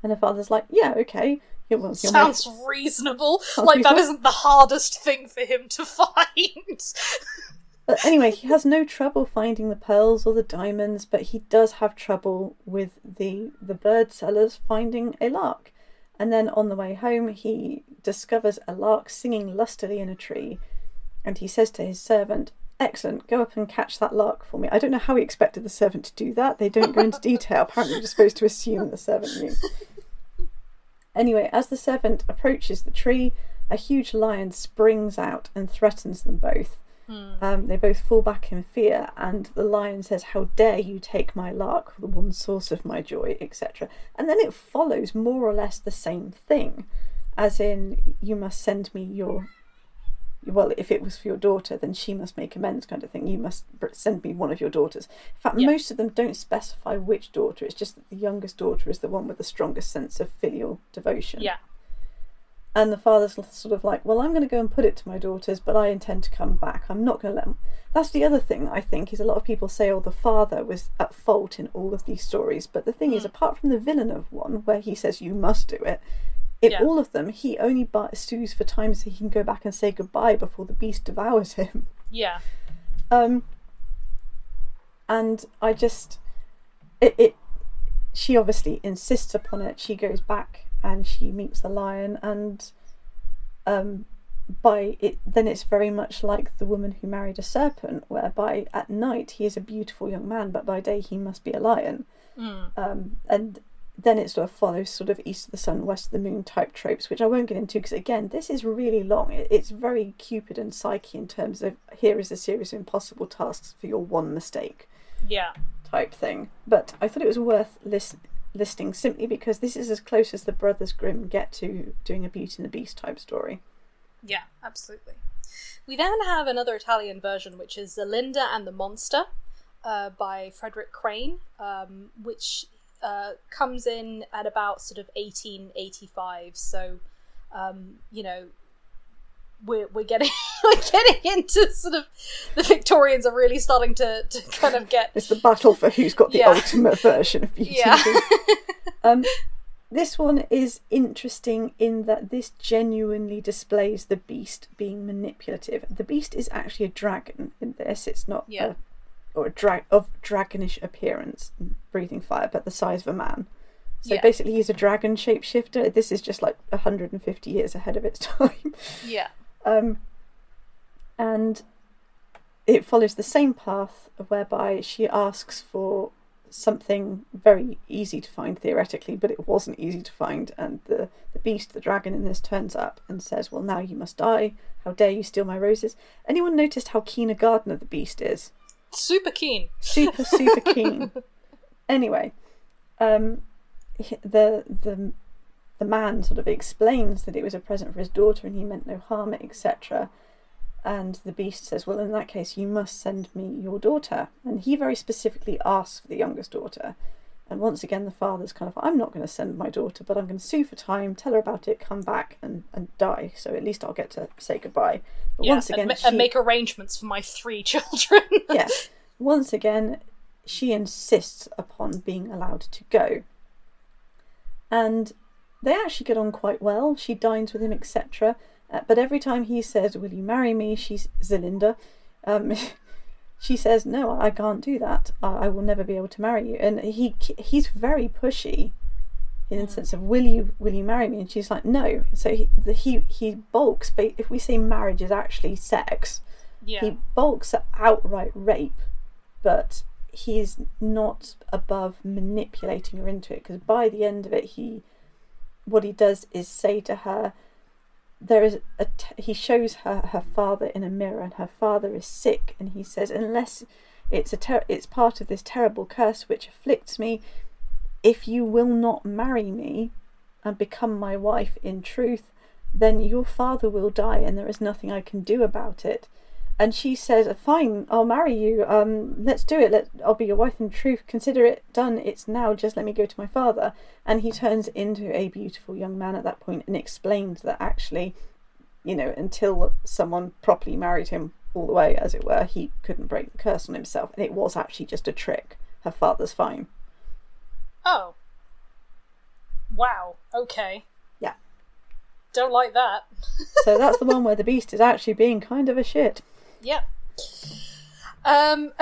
S3: And the father's like, yeah, okay. You're my-
S2: Sounds reasonable. like that
S3: reasonable.
S2: isn't the hardest thing for him to find.
S3: But anyway, he has no trouble finding the pearls or the diamonds, but he does have trouble with the the bird sellers finding a lark. And then on the way home, he discovers a lark singing lustily in a tree, and he says to his servant, "Excellent, go up and catch that lark for me." I don't know how he expected the servant to do that. They don't go into detail. Apparently, you're supposed to assume the servant knew. Anyway, as the servant approaches the tree, a huge lion springs out and threatens them both. Um, they both fall back in fear, and the lion says, How dare you take my lark, the one source of my joy, etc. And then it follows more or less the same thing, as in, You must send me your. Well, if it was for your daughter, then she must make amends, kind of thing. You must send me one of your daughters. In fact,
S2: Yeah.
S3: most of them don't specify which daughter, it's just that the youngest daughter is the one with the strongest sense of filial devotion.
S2: yeah.
S3: And the father's sort of like, well, I'm going to go and put it to my daughters, but I intend to come back. I'm not going to let them. That's the other thing I think is a lot of people say, oh, the father was at fault in all of these stories. But the thing is,
S2: Mm.
S3: apart from the villain of one, where he says you must do it, in
S2: Yeah.
S3: all of them, he only sues for time so he can go back and say goodbye before the beast devours him.
S2: Yeah.
S3: Um, and I just, it, it, she obviously insists upon it. She goes back and she meets the lion, and um, by it, then it's very much like the woman who married a serpent, whereby at night he is a beautiful young man, but by day he must be a lion.
S2: Mm.
S3: Um, and then it sort of follows sort of east of the sun, west of the moon type tropes, which I won't get into because again, this is really long. It's very Cupid and Psyche in terms of here is a series of impossible tasks for your one mistake
S2: Yeah.
S3: type thing. But I thought it was worth list- listing simply because this is as close as the Brothers Grimm get to doing a Beauty and the Beast type story.
S2: Yeah, absolutely. We then have another Italian version, which is Zelinda and the Monster uh, by Frederick Crane, um, which uh, comes in at about sort of 1885. So, um, you know, we're, we're getting we're getting into sort of the Victorians are really starting to, to kind of get
S3: It's the battle for who's got the
S2: Yeah.
S3: ultimate version of Beauty
S2: yeah
S3: and the Beast. Um, this one is interesting in that this genuinely displays the beast being manipulative. The beast is actually a dragon in this. It's not
S2: Yeah.
S3: a, or a drag of dragonish appearance, breathing fire, but the size of a man. So
S2: Yeah.
S3: basically, he's a dragon shapeshifter. This is just like 150 years ahead of its time.
S2: yeah
S3: Um, and it follows the same path whereby she asks for something very easy to find theoretically, but it wasn't easy to find. And the, the beast, the dragon in this, turns up and says, Well, now you must die. How dare you steal my roses? Anyone noticed how keen a gardener the beast is?
S2: Super keen
S3: super super keen anyway um the the the man sort of explains that it was a present for his daughter and he meant no harm etc And the beast says, Well, in that case, you must send me your daughter. And he very specifically asks for the youngest daughter. And once again, the father's kind of, I'm not going to send my daughter, but I'm going to sue for time, tell her about it, come back and, and die. So at least I'll get to say goodbye. But
S2: Yeah,
S3: once again,
S2: and, ma-
S3: she,
S2: and make arrangements for my three children.
S3: yeah, once again, she insists upon being allowed to go. And they actually get on quite well. She dines with him, etc. Uh, but every time he says, Will you marry me? She's Zelinda. Um, she says, No, I can't do that. I, I will never be able to marry you. And he he's very pushy in the hmm. sense of will you will you marry me and she's like no so he the, he he bulks but if we say marriage is actually sex
S2: yeah.
S3: he bulks at outright rape, but he's not above manipulating her into it because by the end of it, he what he does is say to her, there is a t- he shows her her father in a mirror and her father is sick and he says unless it's a ter- it's part of this terrible curse which afflicts me if you will not marry me and become my wife in truth then your father will die and there is nothing I can do about it and she says, "Fine, I'll marry you. Um, let's do it. Let I'll be your wife in truth. Consider it done. It's now. Just let me go to my father." And he turns into a beautiful young man at that point and explains that actually, you know, until someone properly married him all the way, as it were, he couldn't break the curse on himself, and it was actually just a trick. Her father's fine.
S2: Oh. Wow. Okay.
S3: Yeah.
S2: Don't like that.
S3: So that's the one where the beast is actually being kind of a shit.
S2: Yep. Um,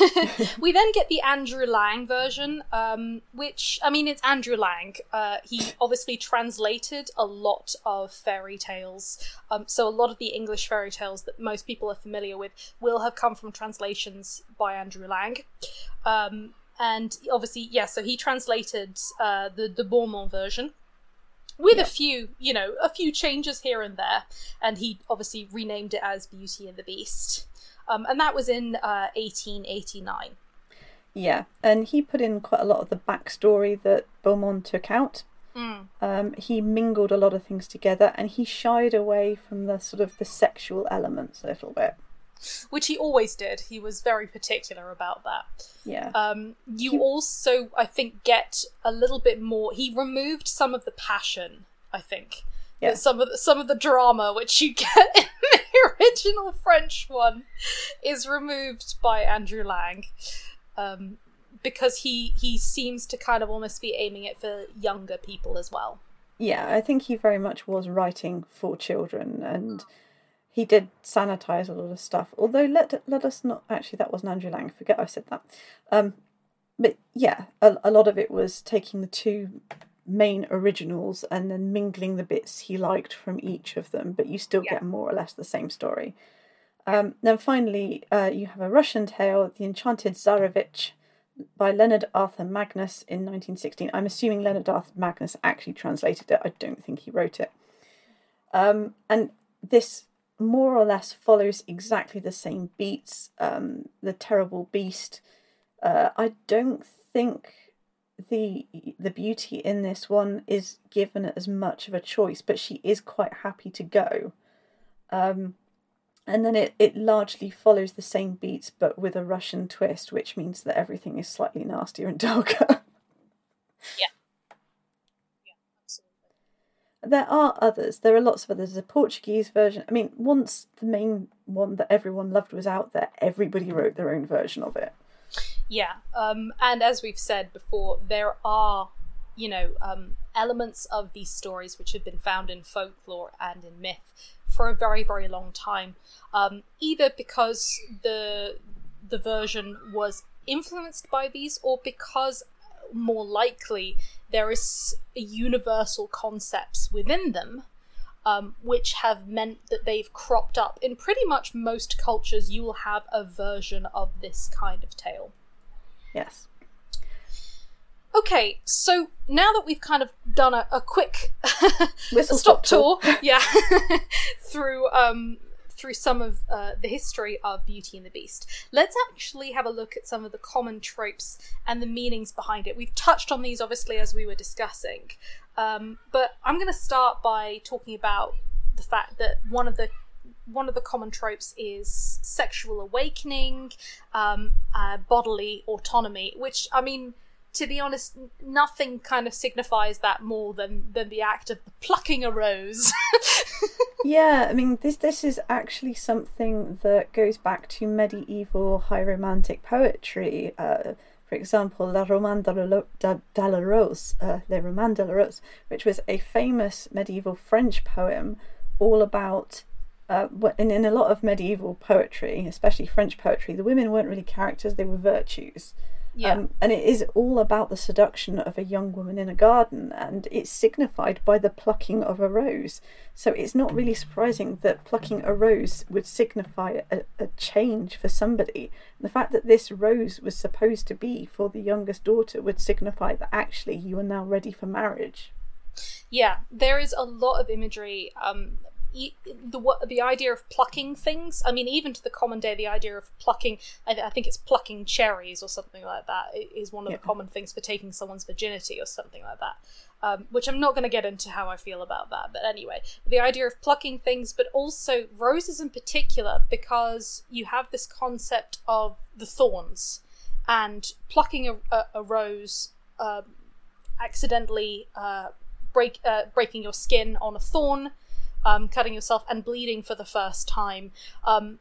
S2: we then get the Andrew Lang version, um, which I mean, it's Andrew Lang. Uh, he obviously translated a lot of fairy tales, um, so a lot of the English fairy tales that most people are familiar with will have come from translations by Andrew Lang. Um, and obviously, yeah, so he translated uh, the the Beaumont version with
S3: Yeah.
S2: a few, you know, a few changes here and there, and he obviously renamed it as Beauty and the Beast. Um, and that was in uh, 1889.
S3: Yeah, and he put in quite a lot of the backstory that Beaumont took out.
S2: Mm.
S3: Um, he mingled a lot of things together, and he shied away from the sort of the sexual elements a little bit.
S2: Which he always did. He was very particular about that.
S3: Yeah,
S2: Um, you
S3: He-
S2: also, I think, get a little bit more. He removed some of the passion. I think.
S3: Yeah.
S2: Some of the, some of the drama which you get in the original French one is removed by Andrew Lang, um, because he he seems to kind of almost be aiming it for younger people as well.
S3: yeah. I think he very much was writing for children, and he did sanitize a lot of stuff. Although let let us not actually that wasn't Andrew Lang. Forget I said that. Um, but yeah, a, a lot of it was taking the two main originals and then mingling the bits he liked from each of them, but you still
S2: Yeah.
S3: get more or less the same story. Um, then finally, uh, you have a Russian tale, The Enchanted Tsarevich, by Leonard Arthur Magnus in 1916. I'm assuming Leonard Arthur Magnus actually translated it. I don't think he wrote it. Um, and this more or less follows exactly the same beats. Um, the terrible beast. Uh, I don't think the the beauty in this one is given as much of a choice, but she is quite happy to go. Um, and then it, it largely follows the same beats but with a Russian twist, which means that everything is slightly nastier and darker. There are others. There are lots of others. There's a Portuguese version. I mean, once the main one that everyone loved was out there, everybody wrote their own version of it.
S2: Yeah, um, and as we've said before, there are, you know, um, elements of these stories which have been found in folklore and in myth for a very, very long time. Um, either because the the version was influenced by these, or because more likely there is universal concepts within them. Um, which have meant that they've cropped up in pretty much most cultures. You will have a version of this kind of tale.
S3: Yes.
S2: Okay, so now that we've kind of done a, a quick
S3: Whistle
S2: stop
S3: stop
S2: tour, yeah, through um through some of uh, the history of Beauty and the Beast, let's actually have a look at some of the common tropes and the meanings behind it. We've touched on these obviously as we were discussing, um, but I'm going to start by talking about the fact that one of the one of the common tropes is sexual awakening, um, uh, bodily autonomy, which I mean to be honest, nothing kind of signifies that more than than the act of plucking a rose.
S3: yeah, I mean this this is actually something that goes back to medieval high romantic poetry. Uh, for example, La Romane de la, Rose, uh, Le Roman de la Rose, which was a famous medieval French poem all about uh, in a lot of medieval poetry, especially French poetry, the women weren't really characters, they were virtues. Yeah. Um, and it is all about the seduction of a young woman in a garden, and it's signified by the plucking of a rose. So it's not really surprising that plucking a rose would signify a, a change for somebody. the fact that this rose was supposed to be for the youngest daughter would signify that actually you are now ready for marriage.
S2: Yeah, there is a lot of imagery um, the the idea of plucking things. I mean, even to the common day, the idea of plucking. I, I think it's plucking cherries or something like that is one of yeah. the common things for taking someone's virginity or something like that. Um, which I'm not going to get into how I feel about that. But anyway, the idea of plucking things, but also roses in particular, because you have this concept of the thorns and plucking a, a, a rose um, accidentally uh, break uh, breaking your skin on a thorn um, cutting yourself and bleeding for the first time. Um,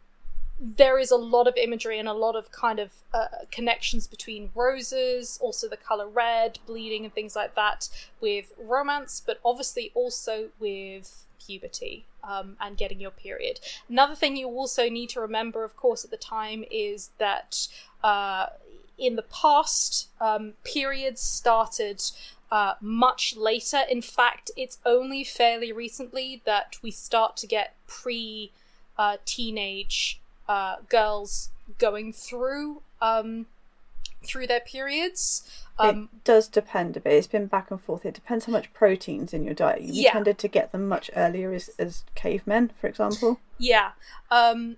S2: there is a lot of imagery and a lot of kind of uh, connections between roses, also the color red, bleeding, and things like that with romance, but obviously also with puberty um, and getting your period. Another thing you also need to remember, of course, at the time is that uh, in the past, um, periods started uh, much later. In fact, it's only fairly recently that we start to get pre uh, teenage uh, girls going through um, through their periods.
S3: Um, it does depend a bit. It's been back and forth. It depends how much protein's in your diet. You yeah. tended to get them much earlier as, as cavemen, for example.
S2: Yeah, um,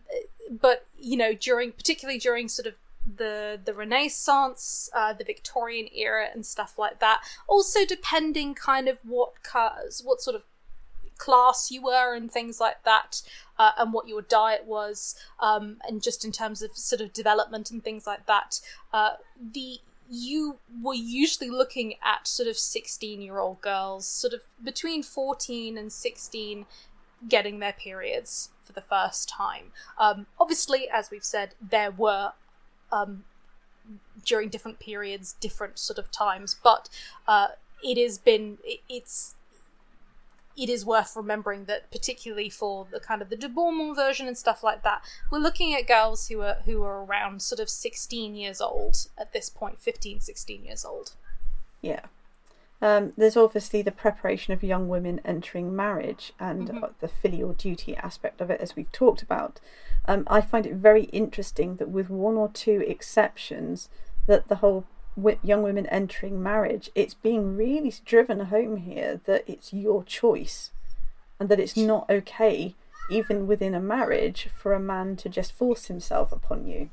S2: but you know, during particularly during sort of the the Renaissance, uh, the Victorian era, and stuff like that. Also, depending kind of what cars, what sort of class you were and things like that, uh, and what your diet was, um, and just in terms of sort of development and things like that. Uh, the you were usually looking at sort of 16 year old girls, sort of between 14 and 16, getting their periods for the first time. Um, obviously, as we've said, there were um, during different periods, different sort of times. But uh, it has been it, it's it is worth remembering that particularly for the kind of the de Beaumont version and stuff like that, we're looking at girls who are who are around sort of 16 years old at this point, 15, 16 years old.
S3: Yeah. Um, there's obviously the preparation of young women entering marriage and mm-hmm. the filial duty aspect of it, as we've talked about. Um, I find it very interesting that, with one or two exceptions, that the whole young women entering marriage, it's being really driven home here that it's your choice, and that it's not okay, even within a marriage, for a man to just force himself upon you.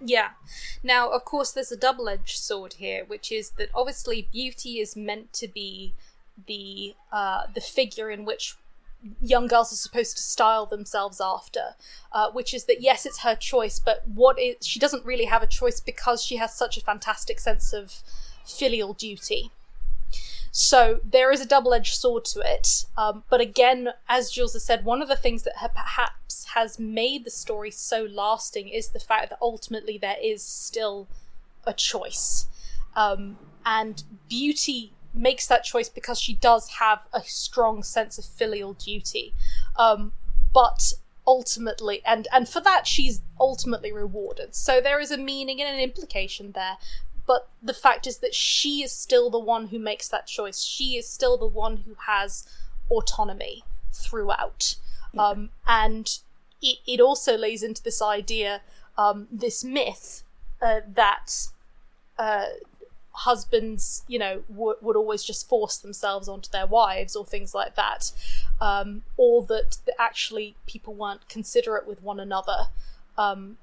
S2: Yeah. Now, of course, there's a double edged sword here, which is that obviously beauty is meant to be the uh, the figure in which young girls are supposed to style themselves after, uh, which is that yes, it's her choice, but what is she doesn't really have a choice because she has such a fantastic sense of filial duty. So there is a double-edged sword to it. Um, but again, as Jules has said, one of the things that perhaps has made the story so lasting is the fact that ultimately there is still a choice. Um, and beauty makes that choice because she does have a strong sense of filial duty. Um, but ultimately and and for that she's ultimately rewarded so there is a meaning and an implication there but the fact is that she is still the one who makes that choice she is still the one who has autonomy throughout yeah. um, and it, it also lays into this idea um, this myth uh, that uh, husbands, you know, w- would always just force themselves onto their wives or things like that, um, or that, that actually people weren't considerate with one another. Um,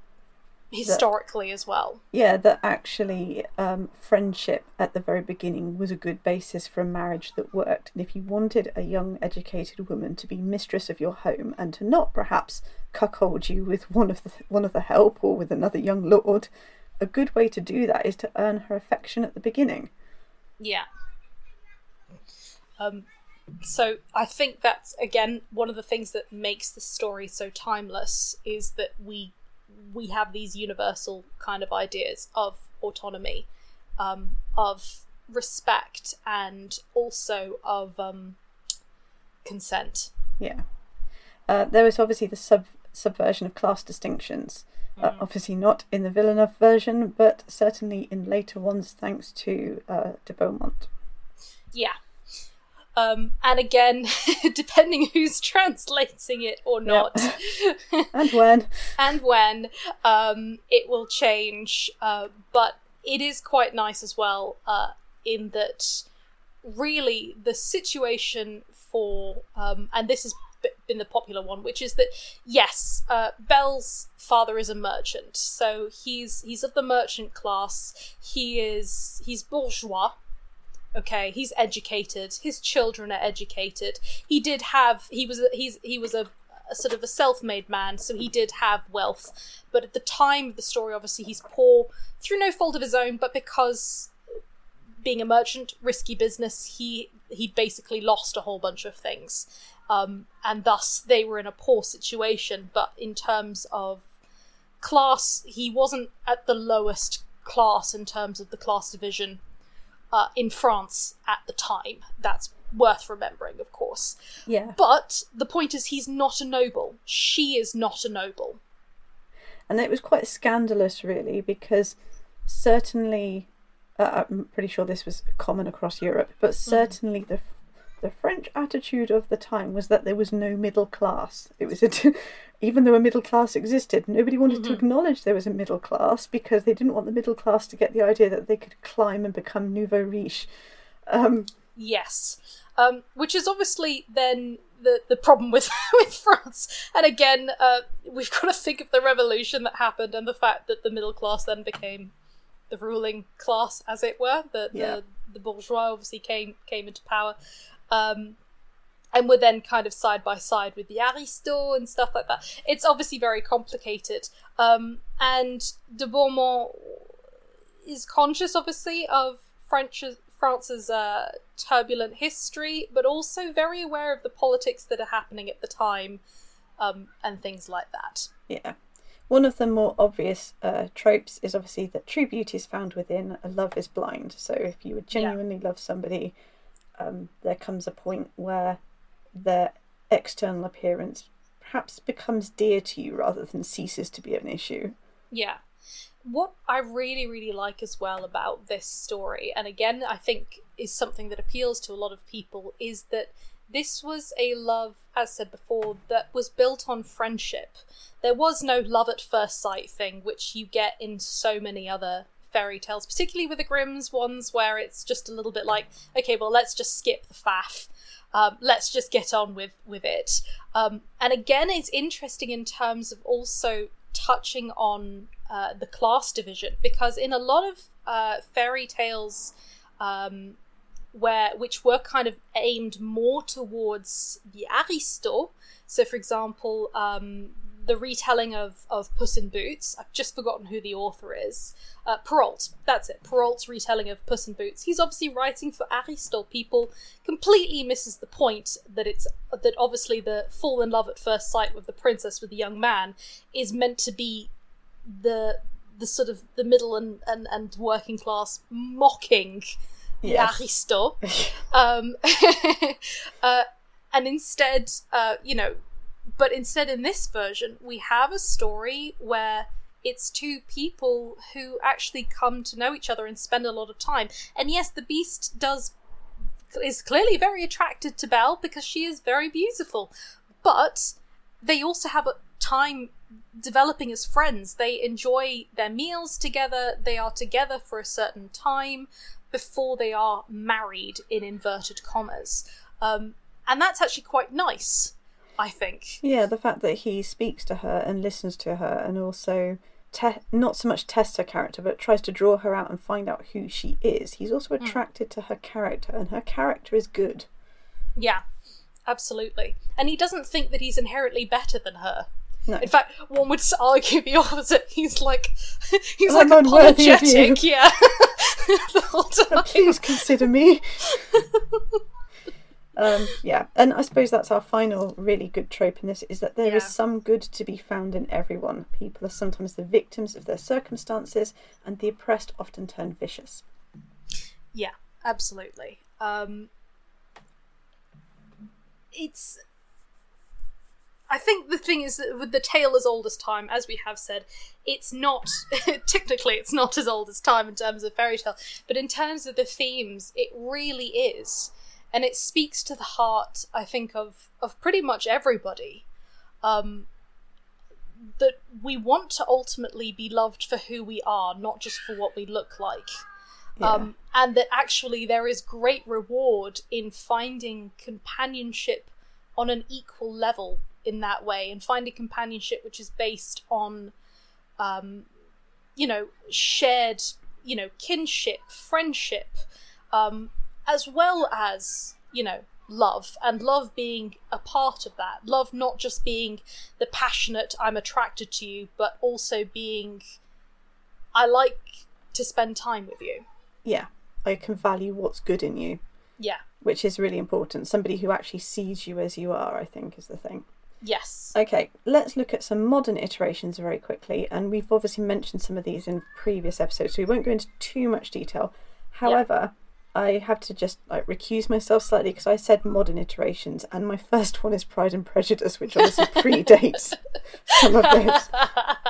S2: historically as well.
S3: Yeah, that actually um, friendship at the very beginning was a good basis for a marriage that worked. And if you wanted a young, educated woman to be mistress of your home and to not perhaps cuckold you with one of the one of the help or with another young lord, a good way to do that is to earn her affection at the beginning.
S2: Yeah. Um, so I think that's again one of the things that makes the story so timeless is that we we have these universal kind of ideas of autonomy, um, of respect, and also of um, consent.
S3: Yeah. Uh, there was obviously the sub subversion of class distinctions. Uh, obviously not in the Villeneuve version, but certainly in later ones, thanks to uh, de Beaumont.
S2: Yeah. Um, and again, depending who's translating it or not,
S3: and when,
S2: and when, um, it will change. Uh, but it is quite nice as well, uh, in that really the situation for, um, and this has been the popular one, which is that yes, uh, Belle's father is a merchant, so he's he's of the merchant class. He is he's bourgeois, okay? He's educated. His children are educated. He did have he was he's he was a, a, sort of a self-made man so he did have wealth. But at the time of the story obviously he's poor through no fault of his own but because being a merchant risky business he he basically lost a whole bunch of things um, and thus they were in a poor situation but in terms of class he wasn't at the lowest class in terms of the class division uh, in France at the time. That's worth remembering, of course.
S3: Yeah.
S2: But the point is, he's not a noble. She is not a noble.
S3: And it was quite scandalous, really, because certainly, uh, I'm pretty sure this was common across Europe, but mm-hmm. certainly mm. the the French attitude of the time was that there was no middle class. It was a even though a middle class existed, nobody wanted mm-hmm. to acknowledge there was a middle class because they didn't want the middle class to get the idea that they could climb and become nouveau riche. Um,
S2: yes, um, which is obviously then the the problem with with France. And again, uh, we've got to think of the revolution that happened and the fact that the middle class then became the ruling class, as it were. The yeah. the, the bourgeois obviously came came into power. Um, and we're then kind of side by side with the Aristo and stuff like that. It's obviously very complicated. Um, and de Beaumont is conscious, obviously, of French, France's uh, turbulent history, but also very aware of the politics that are happening at the time um, and things like that.
S3: Yeah. One of the more obvious uh, tropes is obviously that true beauty is found within, a love is blind. So if you would genuinely yeah. love somebody, um, there comes a point where their external appearance perhaps becomes dear to you rather than ceases to be an issue.
S2: Yeah. What I really, really like as well about this story, and again, I think is something that appeals to a lot of people, is that this was a love, as said before, that was built on friendship. There was no love at first sight thing, which you get in so many other fairy tales, particularly with the Grimm's ones where it's just a little bit like, okay, well, let's just skip the faff. Um, let's just get on with with it. Um, and again, it's interesting in terms of also touching on uh, the class division because in a lot of uh, fairy tales, um, where which were kind of aimed more towards the aristo. So, for example, um, the retelling of, of Puss in Boots. I've just forgotten who the author is. Uh, Perrault, that's it. Perrault's retelling of Puss in Boots. He's obviously writing for Aristotle. People completely misses the point that it's that obviously the fall in love at first sight with the princess with the young man is meant to be the the sort of the middle and, and, and working class mocking yes. Aristo. um, uh, and instead, uh, you know, but instead, in this version, we have a story where it's two people who actually come to know each other and spend a lot of time. And yes, the beast does is clearly very attracted to Belle because she is very beautiful. But they also have a time developing as friends. They enjoy their meals together, they are together for a certain time before they are married in inverted commas. Um, and that's actually quite nice I think.
S3: Yeah, the fact that he speaks to her and listens to her and also te- not so much tests her character, but tries to draw her out and find out who she is. He's also
S2: Hmm.
S3: attracted to her character, and her character is good.
S2: Yeah, absolutely. And he doesn't think that he's inherently better than her.
S3: No.
S2: In fact, one would argue the opposite. He's like, he's
S3: I'm
S2: like
S3: unworthy of you.
S2: apologetic, yeah. the whole time.
S3: Please consider me. Um, yeah, and I suppose that's our final really good trope in this is that there is
S2: Yeah.
S3: some good to be found in everyone. People are sometimes the victims of their circumstances, and the oppressed often turn vicious.
S2: Yeah, absolutely. Um, it's. I think the thing is that with the tale as old as time, as we have said, it's not technically it's not as old as time in terms of fairy tale, but in terms of the themes, it really is, and it speaks to the heart. I think of of pretty much everybody. Um, that we want to ultimately be loved for who we are, not just for what we look like.
S3: Yeah.
S2: Um, and that actually there is great reward in finding companionship on an equal level in that way, and finding companionship which is based on, um, you know, shared, you know, kinship, friendship, um, as well as, you know, love, and love being a part of that. Love not just being the passionate, I'm attracted to you, but also being, I like to spend time with you.
S3: yeah, I can value what's good in you,
S2: Yeah.
S3: which is really important. Somebody who actually sees you as you are, I think, is the thing.
S2: Yes.
S3: Okay, let's look at some modern iterations very quickly, and we've obviously mentioned some of these in previous episodes, so we won't go into too much detail. However, I have to just like recuse myself slightly because I said modern iterations, and my first one is Pride and Prejudice, which obviously predates some of this.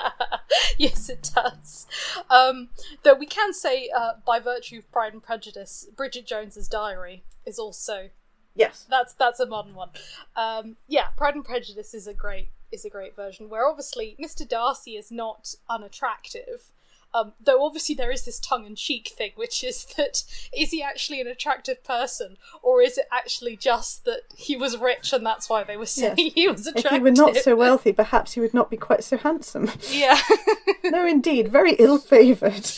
S2: yes, it does. Um, though we can say, uh, by virtue of Pride and Prejudice, Bridget Jones's Diary is also
S3: Yes,
S2: that's that's a modern one. Um, yeah, Pride and Prejudice is a great is a great version where obviously Mr. Darcy is not unattractive. Um, though obviously there is this tongue in cheek thing, which is that is he actually an attractive person, or is it actually just that he was rich and that's why they were saying
S3: Yes.
S2: he was attractive?
S3: if he were not so wealthy, perhaps he would not be quite so handsome.
S2: yeah,
S3: no, indeed, very ill favoured.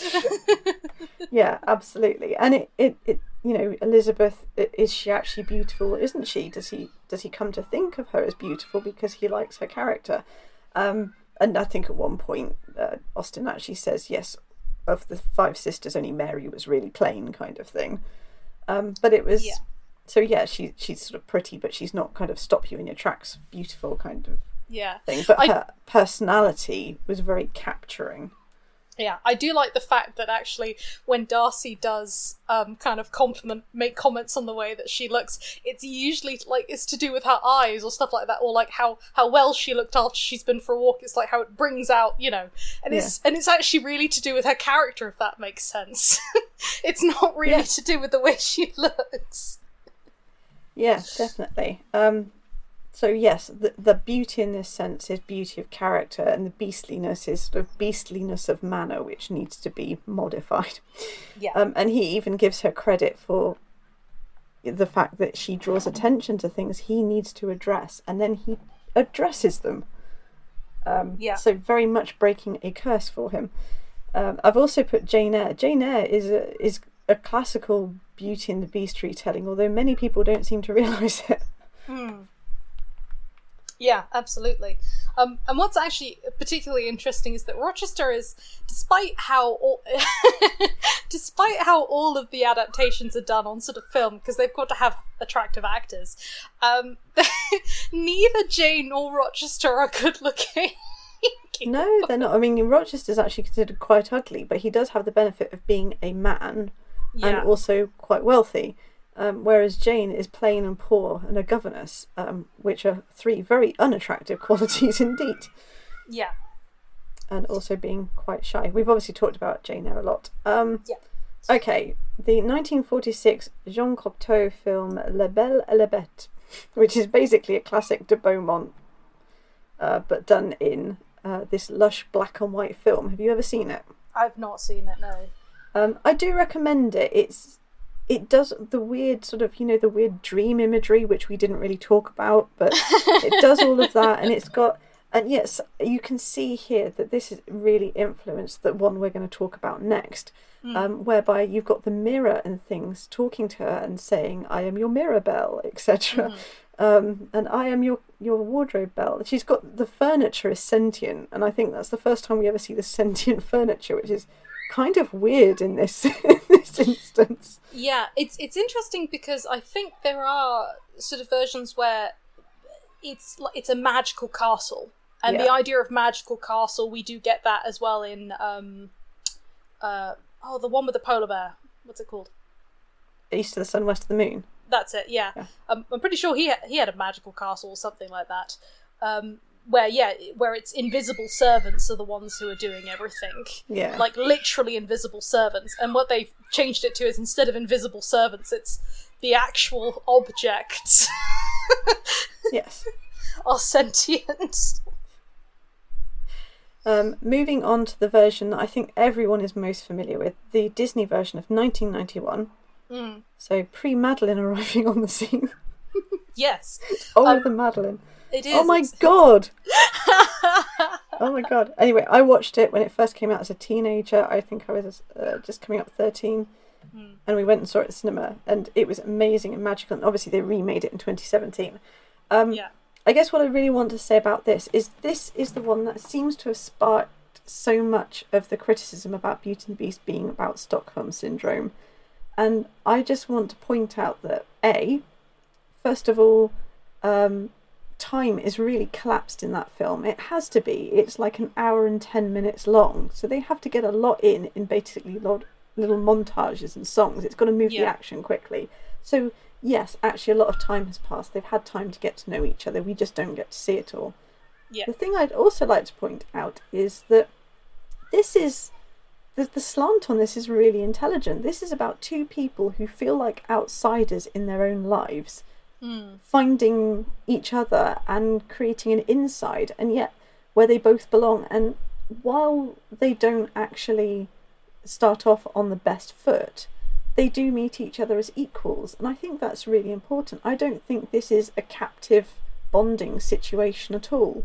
S3: yeah, absolutely. And it, it, it, you know, Elizabeth is she actually beautiful? Isn't she? Does he, does he come to think of her as beautiful because he likes her character? Um, and I think at one point, uh, Austen actually says, yes, of the five sisters, only Mary was really plain, kind of thing. Um, but it was,
S2: Yeah.
S3: so yeah, she, she's sort of pretty, but she's not kind of stop you in your tracks, beautiful kind of
S2: yeah.
S3: thing. But
S2: I-
S3: her personality was very capturing.
S2: Yeah, I do like the fact that actually when Darcy does um, kind of compliment, make comments on the way that she looks, it's usually like it's to do with her eyes or stuff like that, or like how how well she looked after she's been for a walk. It's like how it brings out, you know, and it's and it's actually really to do with her character, if that makes sense. it's not really
S3: Yeah.
S2: to do with the way she looks.
S3: Yeah, definitely. Um, so yes, the the beauty in this sense is beauty of character, and the beastliness is sort of beastliness of manner, which needs to be modified.
S2: Yeah,
S3: Um, and he even gives her credit for the fact that she draws attention to things he needs to address, and then he addresses them. Um,
S2: Yeah.
S3: So very much breaking a curse for him. Um, I've also put Jane Eyre. Jane Eyre is a, is a classical Beauty and the Beast retelling, although many people don't seem to realise it.
S2: Yeah, absolutely. Um, and what's actually particularly interesting is that Rochester is, despite how all, despite how all of the adaptations are done on sort of film, because they've got to have attractive actors, um, neither Jane nor Rochester are good looking.
S3: No, they're not. I mean, Rochester's actually considered quite ugly, but he does have the benefit of being a man
S2: yeah,
S3: and also quite wealthy. Um, whereas Jane is plain and poor and a governess, um, which are three very unattractive qualities indeed.
S2: yeah,
S3: And also being quite shy. We've obviously talked about Jane Eyre a lot. Um,
S2: Yeah.
S3: Okay, the 1946 Jean Cocteau film La Belle et la Bête, which is basically a classic de Beaumont, uh, but done in uh, this lush black and white film. Have you ever seen it?
S2: I've not seen it. No.
S3: Um, I do recommend it. It's it does the weird sort of you know the weird dream imagery which we didn't really talk about, but it does all of that, and it's got And yes, you can see here that this is really influenced the one we're going to talk about next, um, whereby you've got the mirror and things talking to her and saying, "I am your mirror Belle," etc. Um, and I am your your wardrobe Belle. She's got the furniture is sentient, and I think that's the first time we ever see the sentient furniture, which is kind of weird in this in this instance.
S2: Yeah, it's it's interesting because I think there are sort of versions where it's like it's a magical castle, and the idea of magical castle we do get that as well in um, uh, oh the one with the polar bear. What's it called?
S3: East of the sun, west of the moon.
S2: That's it. Yeah,
S3: Yeah.
S2: Um, I'm pretty sure he ha- he had a magical castle or something like that. Um, where yeah, where it's invisible servants are the ones who are doing everything.
S3: Yeah.
S2: Like literally invisible servants. And what they've changed it to is instead of invisible servants, it's the actual objects
S3: Yes.
S2: are sentient.
S3: Um, moving on to the version that I think everyone is most familiar with, the Disney version of 1991.
S2: Mm.
S3: So pre Madeleine arriving on the scene.
S2: Yes,
S3: Oh, the Madeleine.
S2: It is.
S3: Oh my
S2: It's-
S3: god. Oh my god. Anyway, I watched it when it first came out as a teenager. I think I was uh, just coming up 13. And we went and saw it at the cinema. And it was amazing and magical. And obviously, they remade it in 2017. Um,
S2: yeah.
S3: I guess what I really want to say about this is this is the one that seems to have sparked so much of the criticism about Beauty and the Beast being about Stockholm syndrome. And I just want to point out that A, first of all, um, time is really collapsed in that film. It has to be. It's like an hour and 10 minutes long. So they have to get a lot in, in basically lot, little montages and songs. It's got to move the action quickly. So, yes, actually, a lot of time has passed. They've had time to get to know each other. We just don't get to see it all.
S2: Yeah.
S3: The thing I'd also like to point out is that this is. The, the slant on this is really intelligent. This is about two people who feel like outsiders in their own lives Finding each other and creating an inside and yet where they both belong. And while they don't actually start off on the best foot they do meet each other as equals and i think that's really important. I don't think this is a captive bonding situation at all.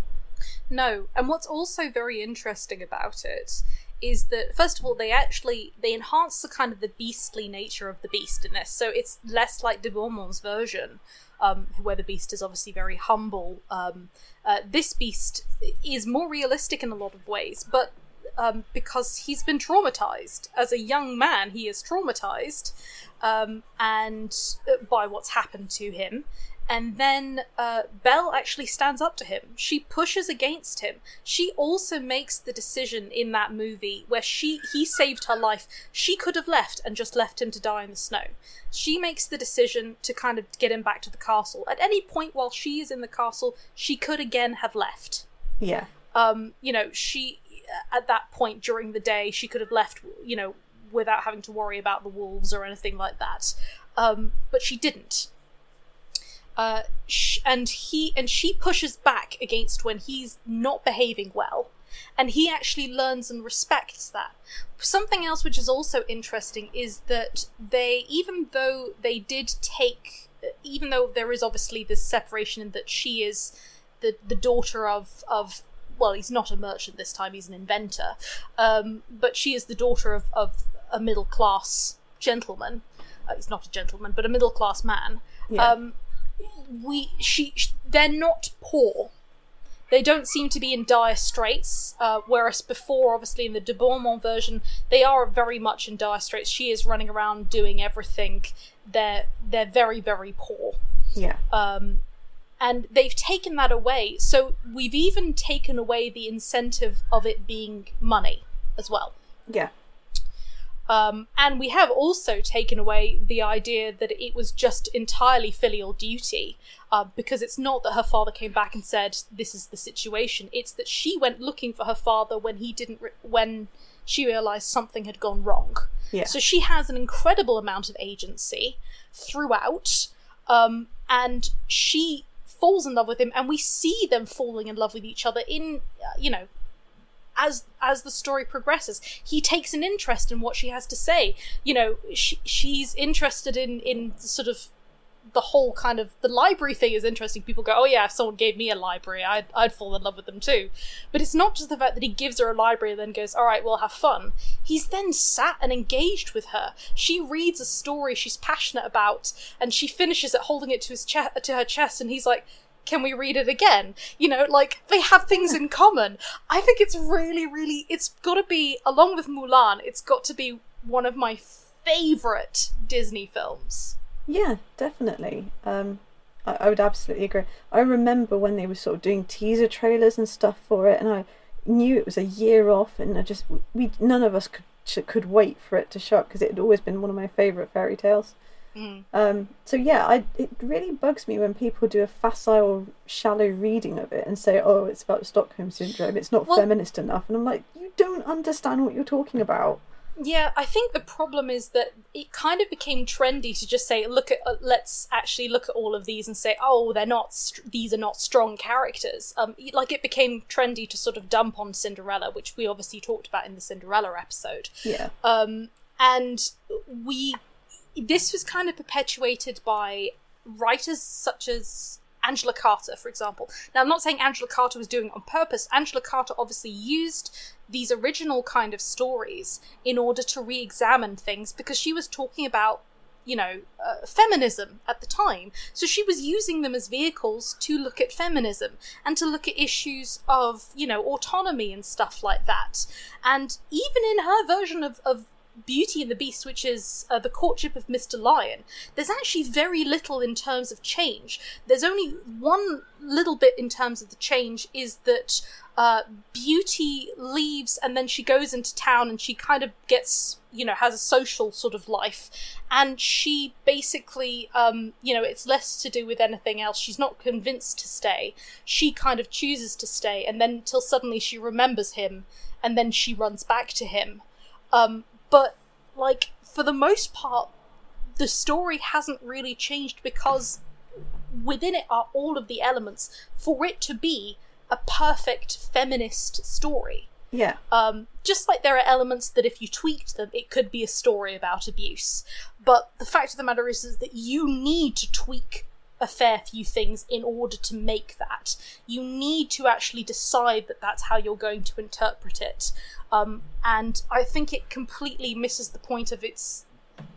S2: No, and what's also very interesting about it is that first of all they actually they enhance the kind of the beastly nature of the beast in this, so it's less like de Beaumont's version, um, where the beast is obviously very humble. Um, uh, this beast is more realistic in a lot of ways, but um, because he's been traumatized as a young man, he is traumatized, um, and uh, by what's happened to him. And then uh, Belle actually stands up to him. She pushes against him. She also makes the decision in that movie where she he saved her life. She could have left and just left him to die in the snow. She makes the decision to kind of get him back to the castle. At any point while she is in the castle, she could again have left
S3: yeah
S2: um, you know, she at that point during the day she could have left, you know, without having to worry about the wolves or anything like that. Um, but she didn't. Uh, sh- and he and she pushes back against when he's not behaving well, and he actually learns and respects that. Something else which is also interesting is that they, even though they did take, even though there is obviously this separation in that she is the the daughter of of well, he's not a merchant this time; he's an inventor. Um, but she is the daughter of of a middle class gentleman. Uh, he's not a gentleman, but a middle class man.
S3: Yeah.
S2: Um, we she sh- they're not poor. They don't seem to be in dire straits, uh, whereas before, obviously in the de Beaumont version, they are very much in dire straits. She is running around doing everything. They're they're very very poor
S3: yeah
S2: um, and they've taken that away. So we've even taken away the incentive of it being money as well.
S3: yeah
S2: Um, and we have also taken away the idea that it was just entirely filial duty, uh, because it's not that her father came back and said, "This is the situation." It's that she went looking for her father when he didn't, re- when she realized something had gone wrong.
S3: Yeah.
S2: So she has an incredible amount of agency throughout, um, and she falls in love with him, and we see them falling in love with each other in, uh, you know, as as the story progresses he takes an interest in what she has to say you know she, she's interested in in sort of the whole kind of the library thing is interesting. People go, "Oh yeah, if someone gave me a library, I'd I'd fall in love with them too." But it's not just the fact that he gives her a library and then goes, "All right, we'll have fun." He's then sat and engaged with her. She reads a story she's passionate about, and she finishes it holding it to his chest to her chest, and he's like. Can we read it again? You know, like they have things in common. I think it's really, really. It's got to be along with Mulan. It's got to be one of my favorite Disney films.
S3: Yeah, definitely. Um, I, I would absolutely agree. I remember when they were sort of doing teaser trailers and stuff for it, and I knew it was a year off, and I just we none of us could could wait for it to show because it had always been one of my favorite fairy tales.
S2: Mm.
S3: Um, so yeah, I it really bugs me when people do a facile, shallow reading of it and say, "Oh, it's about Stockholm syndrome. It's not
S2: Well-
S3: feminist enough," and I'm like, "You don't understand what you're talking about."
S2: Yeah, I think the problem is that it kind of became trendy to just say, "Look at, uh, let's actually look at all of these and say, oh, they're not, st- these are not strong characters." Um, like it became trendy to sort of dump on Cinderella, which we obviously talked about in the Cinderella episode.
S3: Yeah,
S2: Um, and we, this was kind of perpetuated by writers such as Angela Carter, for example. Now, I'm not saying Angela Carter was doing it on purpose. Angela Carter obviously used these original kind of stories in order to re examine things because she was talking about, you know, uh, feminism at the time. So she was using them as vehicles to look at feminism and to look at issues of, you know, autonomy and stuff like that. And even in her version of, of Beauty and the Beast, which is uh, the courtship of Mr. Lion, there's actually very little in terms of change. There's only one little bit in terms of the change is that uh, Beauty leaves and then she goes into town and she kind of gets, you know, has a social sort of life. And she basically, um, you know, it's less to do with anything else. She's not convinced to stay. She kind of chooses to stay and then until suddenly she remembers him and then she runs back to him. Um, but like for the most part the story hasn't really changed because within it are all of the elements for it to be a perfect feminist story.
S3: Yeah,
S2: um, just like there are elements that if you tweaked them it could be a story about abuse. But the fact of the matter is, is that you need to tweak a fair few things in order to make that you need to actually decide that that's how you're going to interpret it um, and i think it completely misses the point of its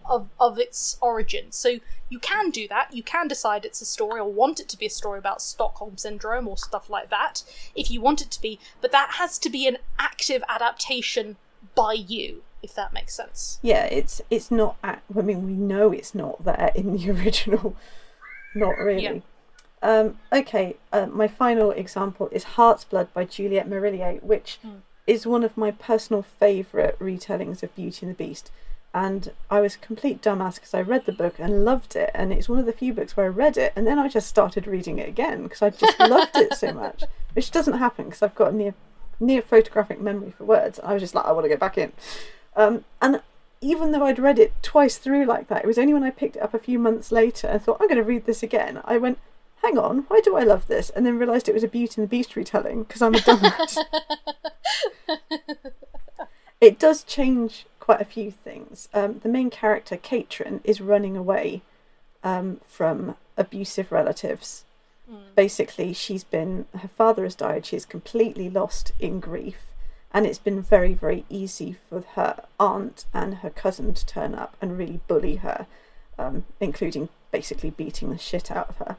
S2: of, of its origin so you can do that you can decide it's a story or want it to be a story about stockholm syndrome or stuff like that if you want it to be but that has to be an active adaptation by you if that makes sense
S3: yeah. It's it's not. I mean, we know it's not there in the original. Not really.
S2: Yeah.
S3: Um, okay, uh, my final example is Heart's Blood by Juliet Marillier, which
S2: Hmm.
S3: is one of my personal favourite retellings of Beauty and the Beast. And I was a complete dumbass because I read the book and loved it, and it's one of the few books where I read it and then I just started reading it again because I just loved it so much, which doesn't happen because I've got a near near photographic memory for words. I was just like, I want to go back in, um, and even though I'd read it twice through like that, it was only when I picked it up a few months later and thought, I'm going to read this again. I went, hang on, why do I love this? And then realised it was a Beauty and the Beast retelling because I'm a dumbass. it does change quite a few things. Um, the main character, Caitrin, is running away um, from abusive relatives. Basically, she's been, her father has died, she's completely lost in grief and it's been very very easy for her aunt and her cousin to turn up and really bully her um, including basically beating the shit out of her.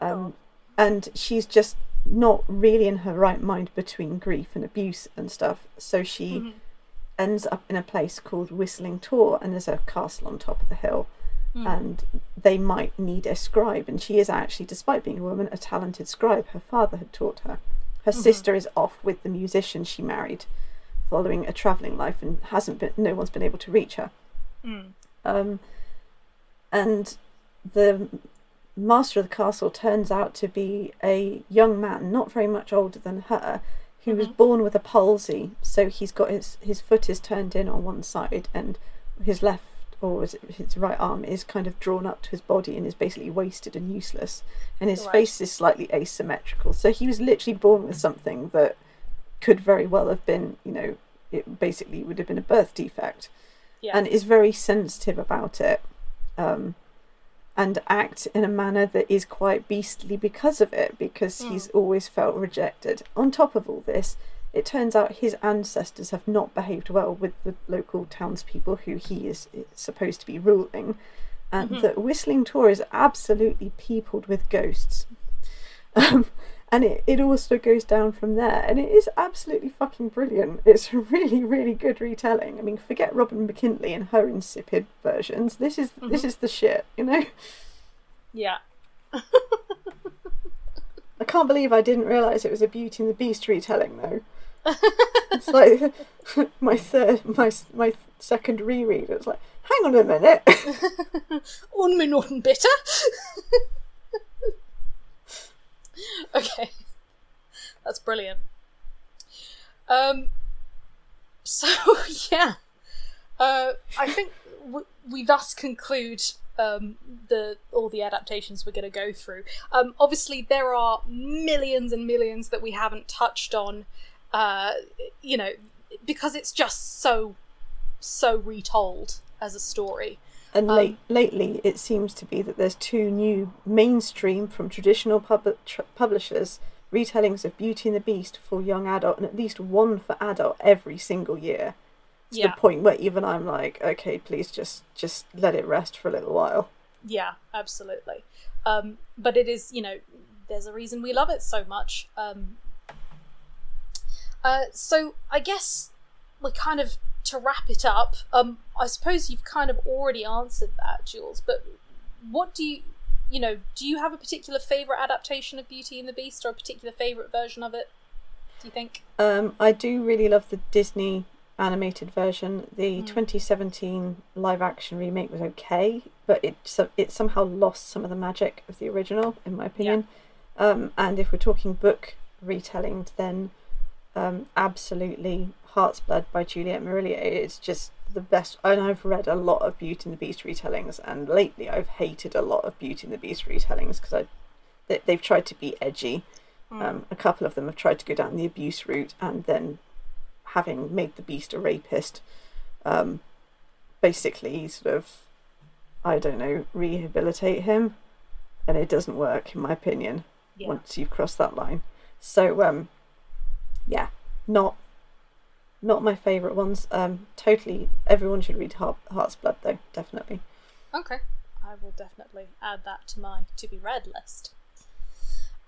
S3: Um, and she's just not really in her right mind between grief and abuse and stuff. So she ends up in a place called whistling tor and there's a castle on top of the hill. And they might need a scribe. And she is actually despite being a woman a talented scribe. Her father had taught her her mm-hmm. sister is off with the musician she married, following a travelling life, and hasn't been. No one's been able to reach her. Mm. Um, and the master of the castle turns out to be a young man, not very much older than her, who was mm-hmm. born with a palsy. So he's got his his foot is turned in on one side, and his left or is it his right arm is kind of drawn up to his body and is basically wasted and useless. And his
S2: Right.
S3: face is slightly asymmetrical. So he was literally born with something that could very well have been, you know, it basically would have been a birth defect
S2: yeah
S3: and is very sensitive about it. Um, and act in a manner that is quite beastly because of it, because he's always felt rejected. On top of all this, it turns out his ancestors have not behaved well with the local townspeople who he is supposed to be ruling, and that Whistling Tor is absolutely peopled with ghosts. Um, and it, it also goes down from there, and it is absolutely fucking brilliant. It's a really, really good retelling. I mean, forget Robin McKinley and her insipid versions. This is this is the shit, you know.
S2: Yeah.
S3: I can't believe I didn't realise it was a Beauty and the Beast retelling though. It's like my third, my my second reread. It's like, hang on a minute.
S2: Unminuten bitte. okay. That's brilliant. Um so yeah. Uh I think we thus conclude um, the all the adaptations we're going to go through. Um, obviously, there are millions and millions that we haven't touched on. Uh, you know, because it's just so so retold as a story.
S3: And late, lately, it seems to be that there's two new mainstream from traditional pub- tr- publishers retellings of Beauty and the Beast for young adult, and at least one for adult every single year. To
S2: Yeah.
S3: the point where even I'm like, okay, please just just let it rest for a little while.
S2: Yeah, absolutely. Um, but it is, you know, there's a reason we love it so much. Um, uh, so I guess we kind of to wrap it up. Um, I suppose you've kind of already answered that, Jules. But what do you, you know, do you have a particular favorite adaptation of Beauty and the Beast, or a particular favorite version of it? Do you think?
S3: Um, I do really love the Disney animated version. The
S2: Mm.
S3: 2017 live action remake was okay, but it it somehow lost some of the magic of the original, in my opinion. Um, and if we're talking book retellings, then um, absolutely Heart's Blood by Juliet Marillier. It's just the best. And I've read a lot of Beauty and the Beast retellings, and lately I've hated a lot of Beauty and the Beast retellings because I they, they've tried to be edgy. Um, a couple of them have tried to go down the abuse route, and then having made the beast a rapist, um, basically sort of, I don't know, rehabilitate him, and it doesn't work in my opinion
S2: Yeah.
S3: once you've crossed that line. So, um, yeah, not not my favourite ones. Um, totally, everyone should read Heart, Heart's Blood though, definitely.
S2: Okay, I will definitely add that to my to be read list.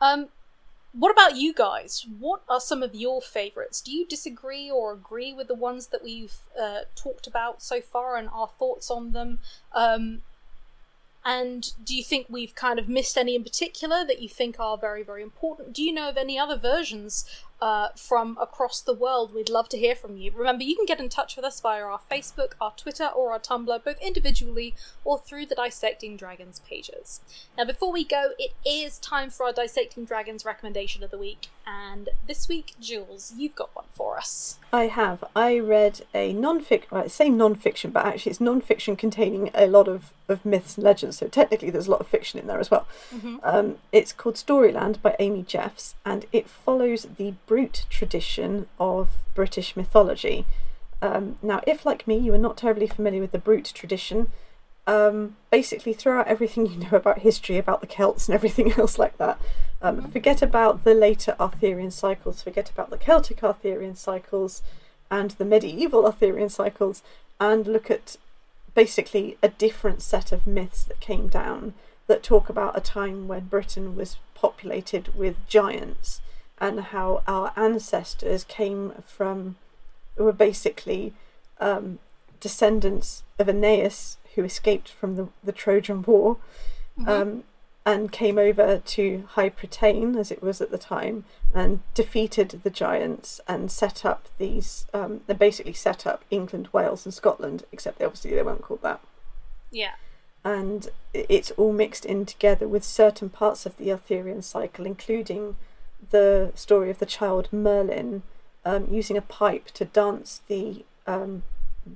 S2: Um, what about you guys? What are some of your favorites? Do you disagree or agree with the ones that we've uh, talked about so far and our thoughts on them? Um, and do you think we've kind of missed any in particular that you think are very, very important? Do you know of any other versions uh, from across the world? We'd love to hear from you. Remember, you can get in touch with us via our Facebook, our Twitter, or our Tumblr, both individually or through the Dissecting Dragons pages. Now, before we go, it is time for our Dissecting Dragons recommendation of the week. And this week, Jules, you've got one for us.
S3: I have. I read a non-fiction. Well, say non-fiction, but actually it's non-fiction containing a lot of, of myths and legends. So technically, there's a lot of fiction in there as well. Um, it's called Storyland by Amy Jeffs, and it follows the Brut tradition of British mythology. Um, now, if like me, you are not terribly familiar with the Brut tradition, um, basically throw out everything you know about history, about the Celts, and everything else like that. Um, Forget about the later Arthurian cycles, forget about the Celtic Arthurian cycles and the medieval Arthurian cycles, and look at basically a different set of myths that came down that talk about a time when Britain was populated with giants and how our ancestors came from were basically um, descendants of Aeneas who escaped from the, the Trojan War um, and came over to High Britain, as it was at the time, and defeated the giants and set up these. Um, they basically set up England, Wales, and Scotland, except they obviously they weren't called that
S2: Yeah.
S3: and it's all mixed in together with certain parts of the Arthurian cycle, including the story of the child Merlin um, using a pipe to dance the, um,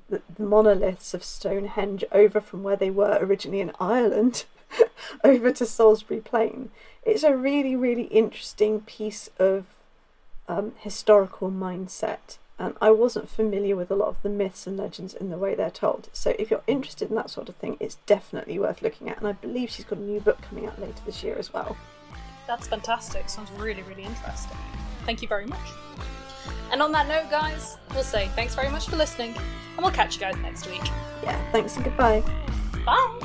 S3: the monoliths of Stonehenge over from where they were originally in Ireland over to Salisbury Plain. It's a really really interesting piece of um, historical mindset and I wasn't familiar with a lot of the myths and legends in the way they're told. So if you're interested in that sort of thing, it's definitely worth looking at. And I believe she's got a new book coming out later this year as well.
S2: That's fantastic. Sounds really, really interesting. Thank you very much. And on that note, guys, we'll say thanks very much for listening, and we'll catch you guys next week.
S3: Yeah, thanks and goodbye.
S2: Bye!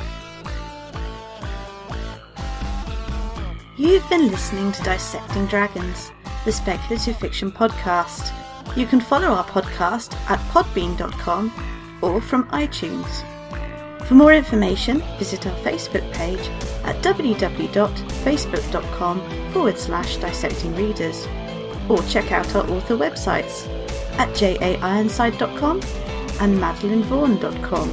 S3: You've been listening to Dissecting Dragons, the speculative fiction podcast. You can follow our podcast at podbean.com or from iTunes. For more information, visit our Facebook page at www.facebook.com forward slash dissecting readers or check out our author websites at jaironside.com and madeleinevaughan.com.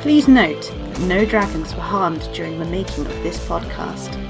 S3: Please note, that no dragons were harmed during the making of this podcast.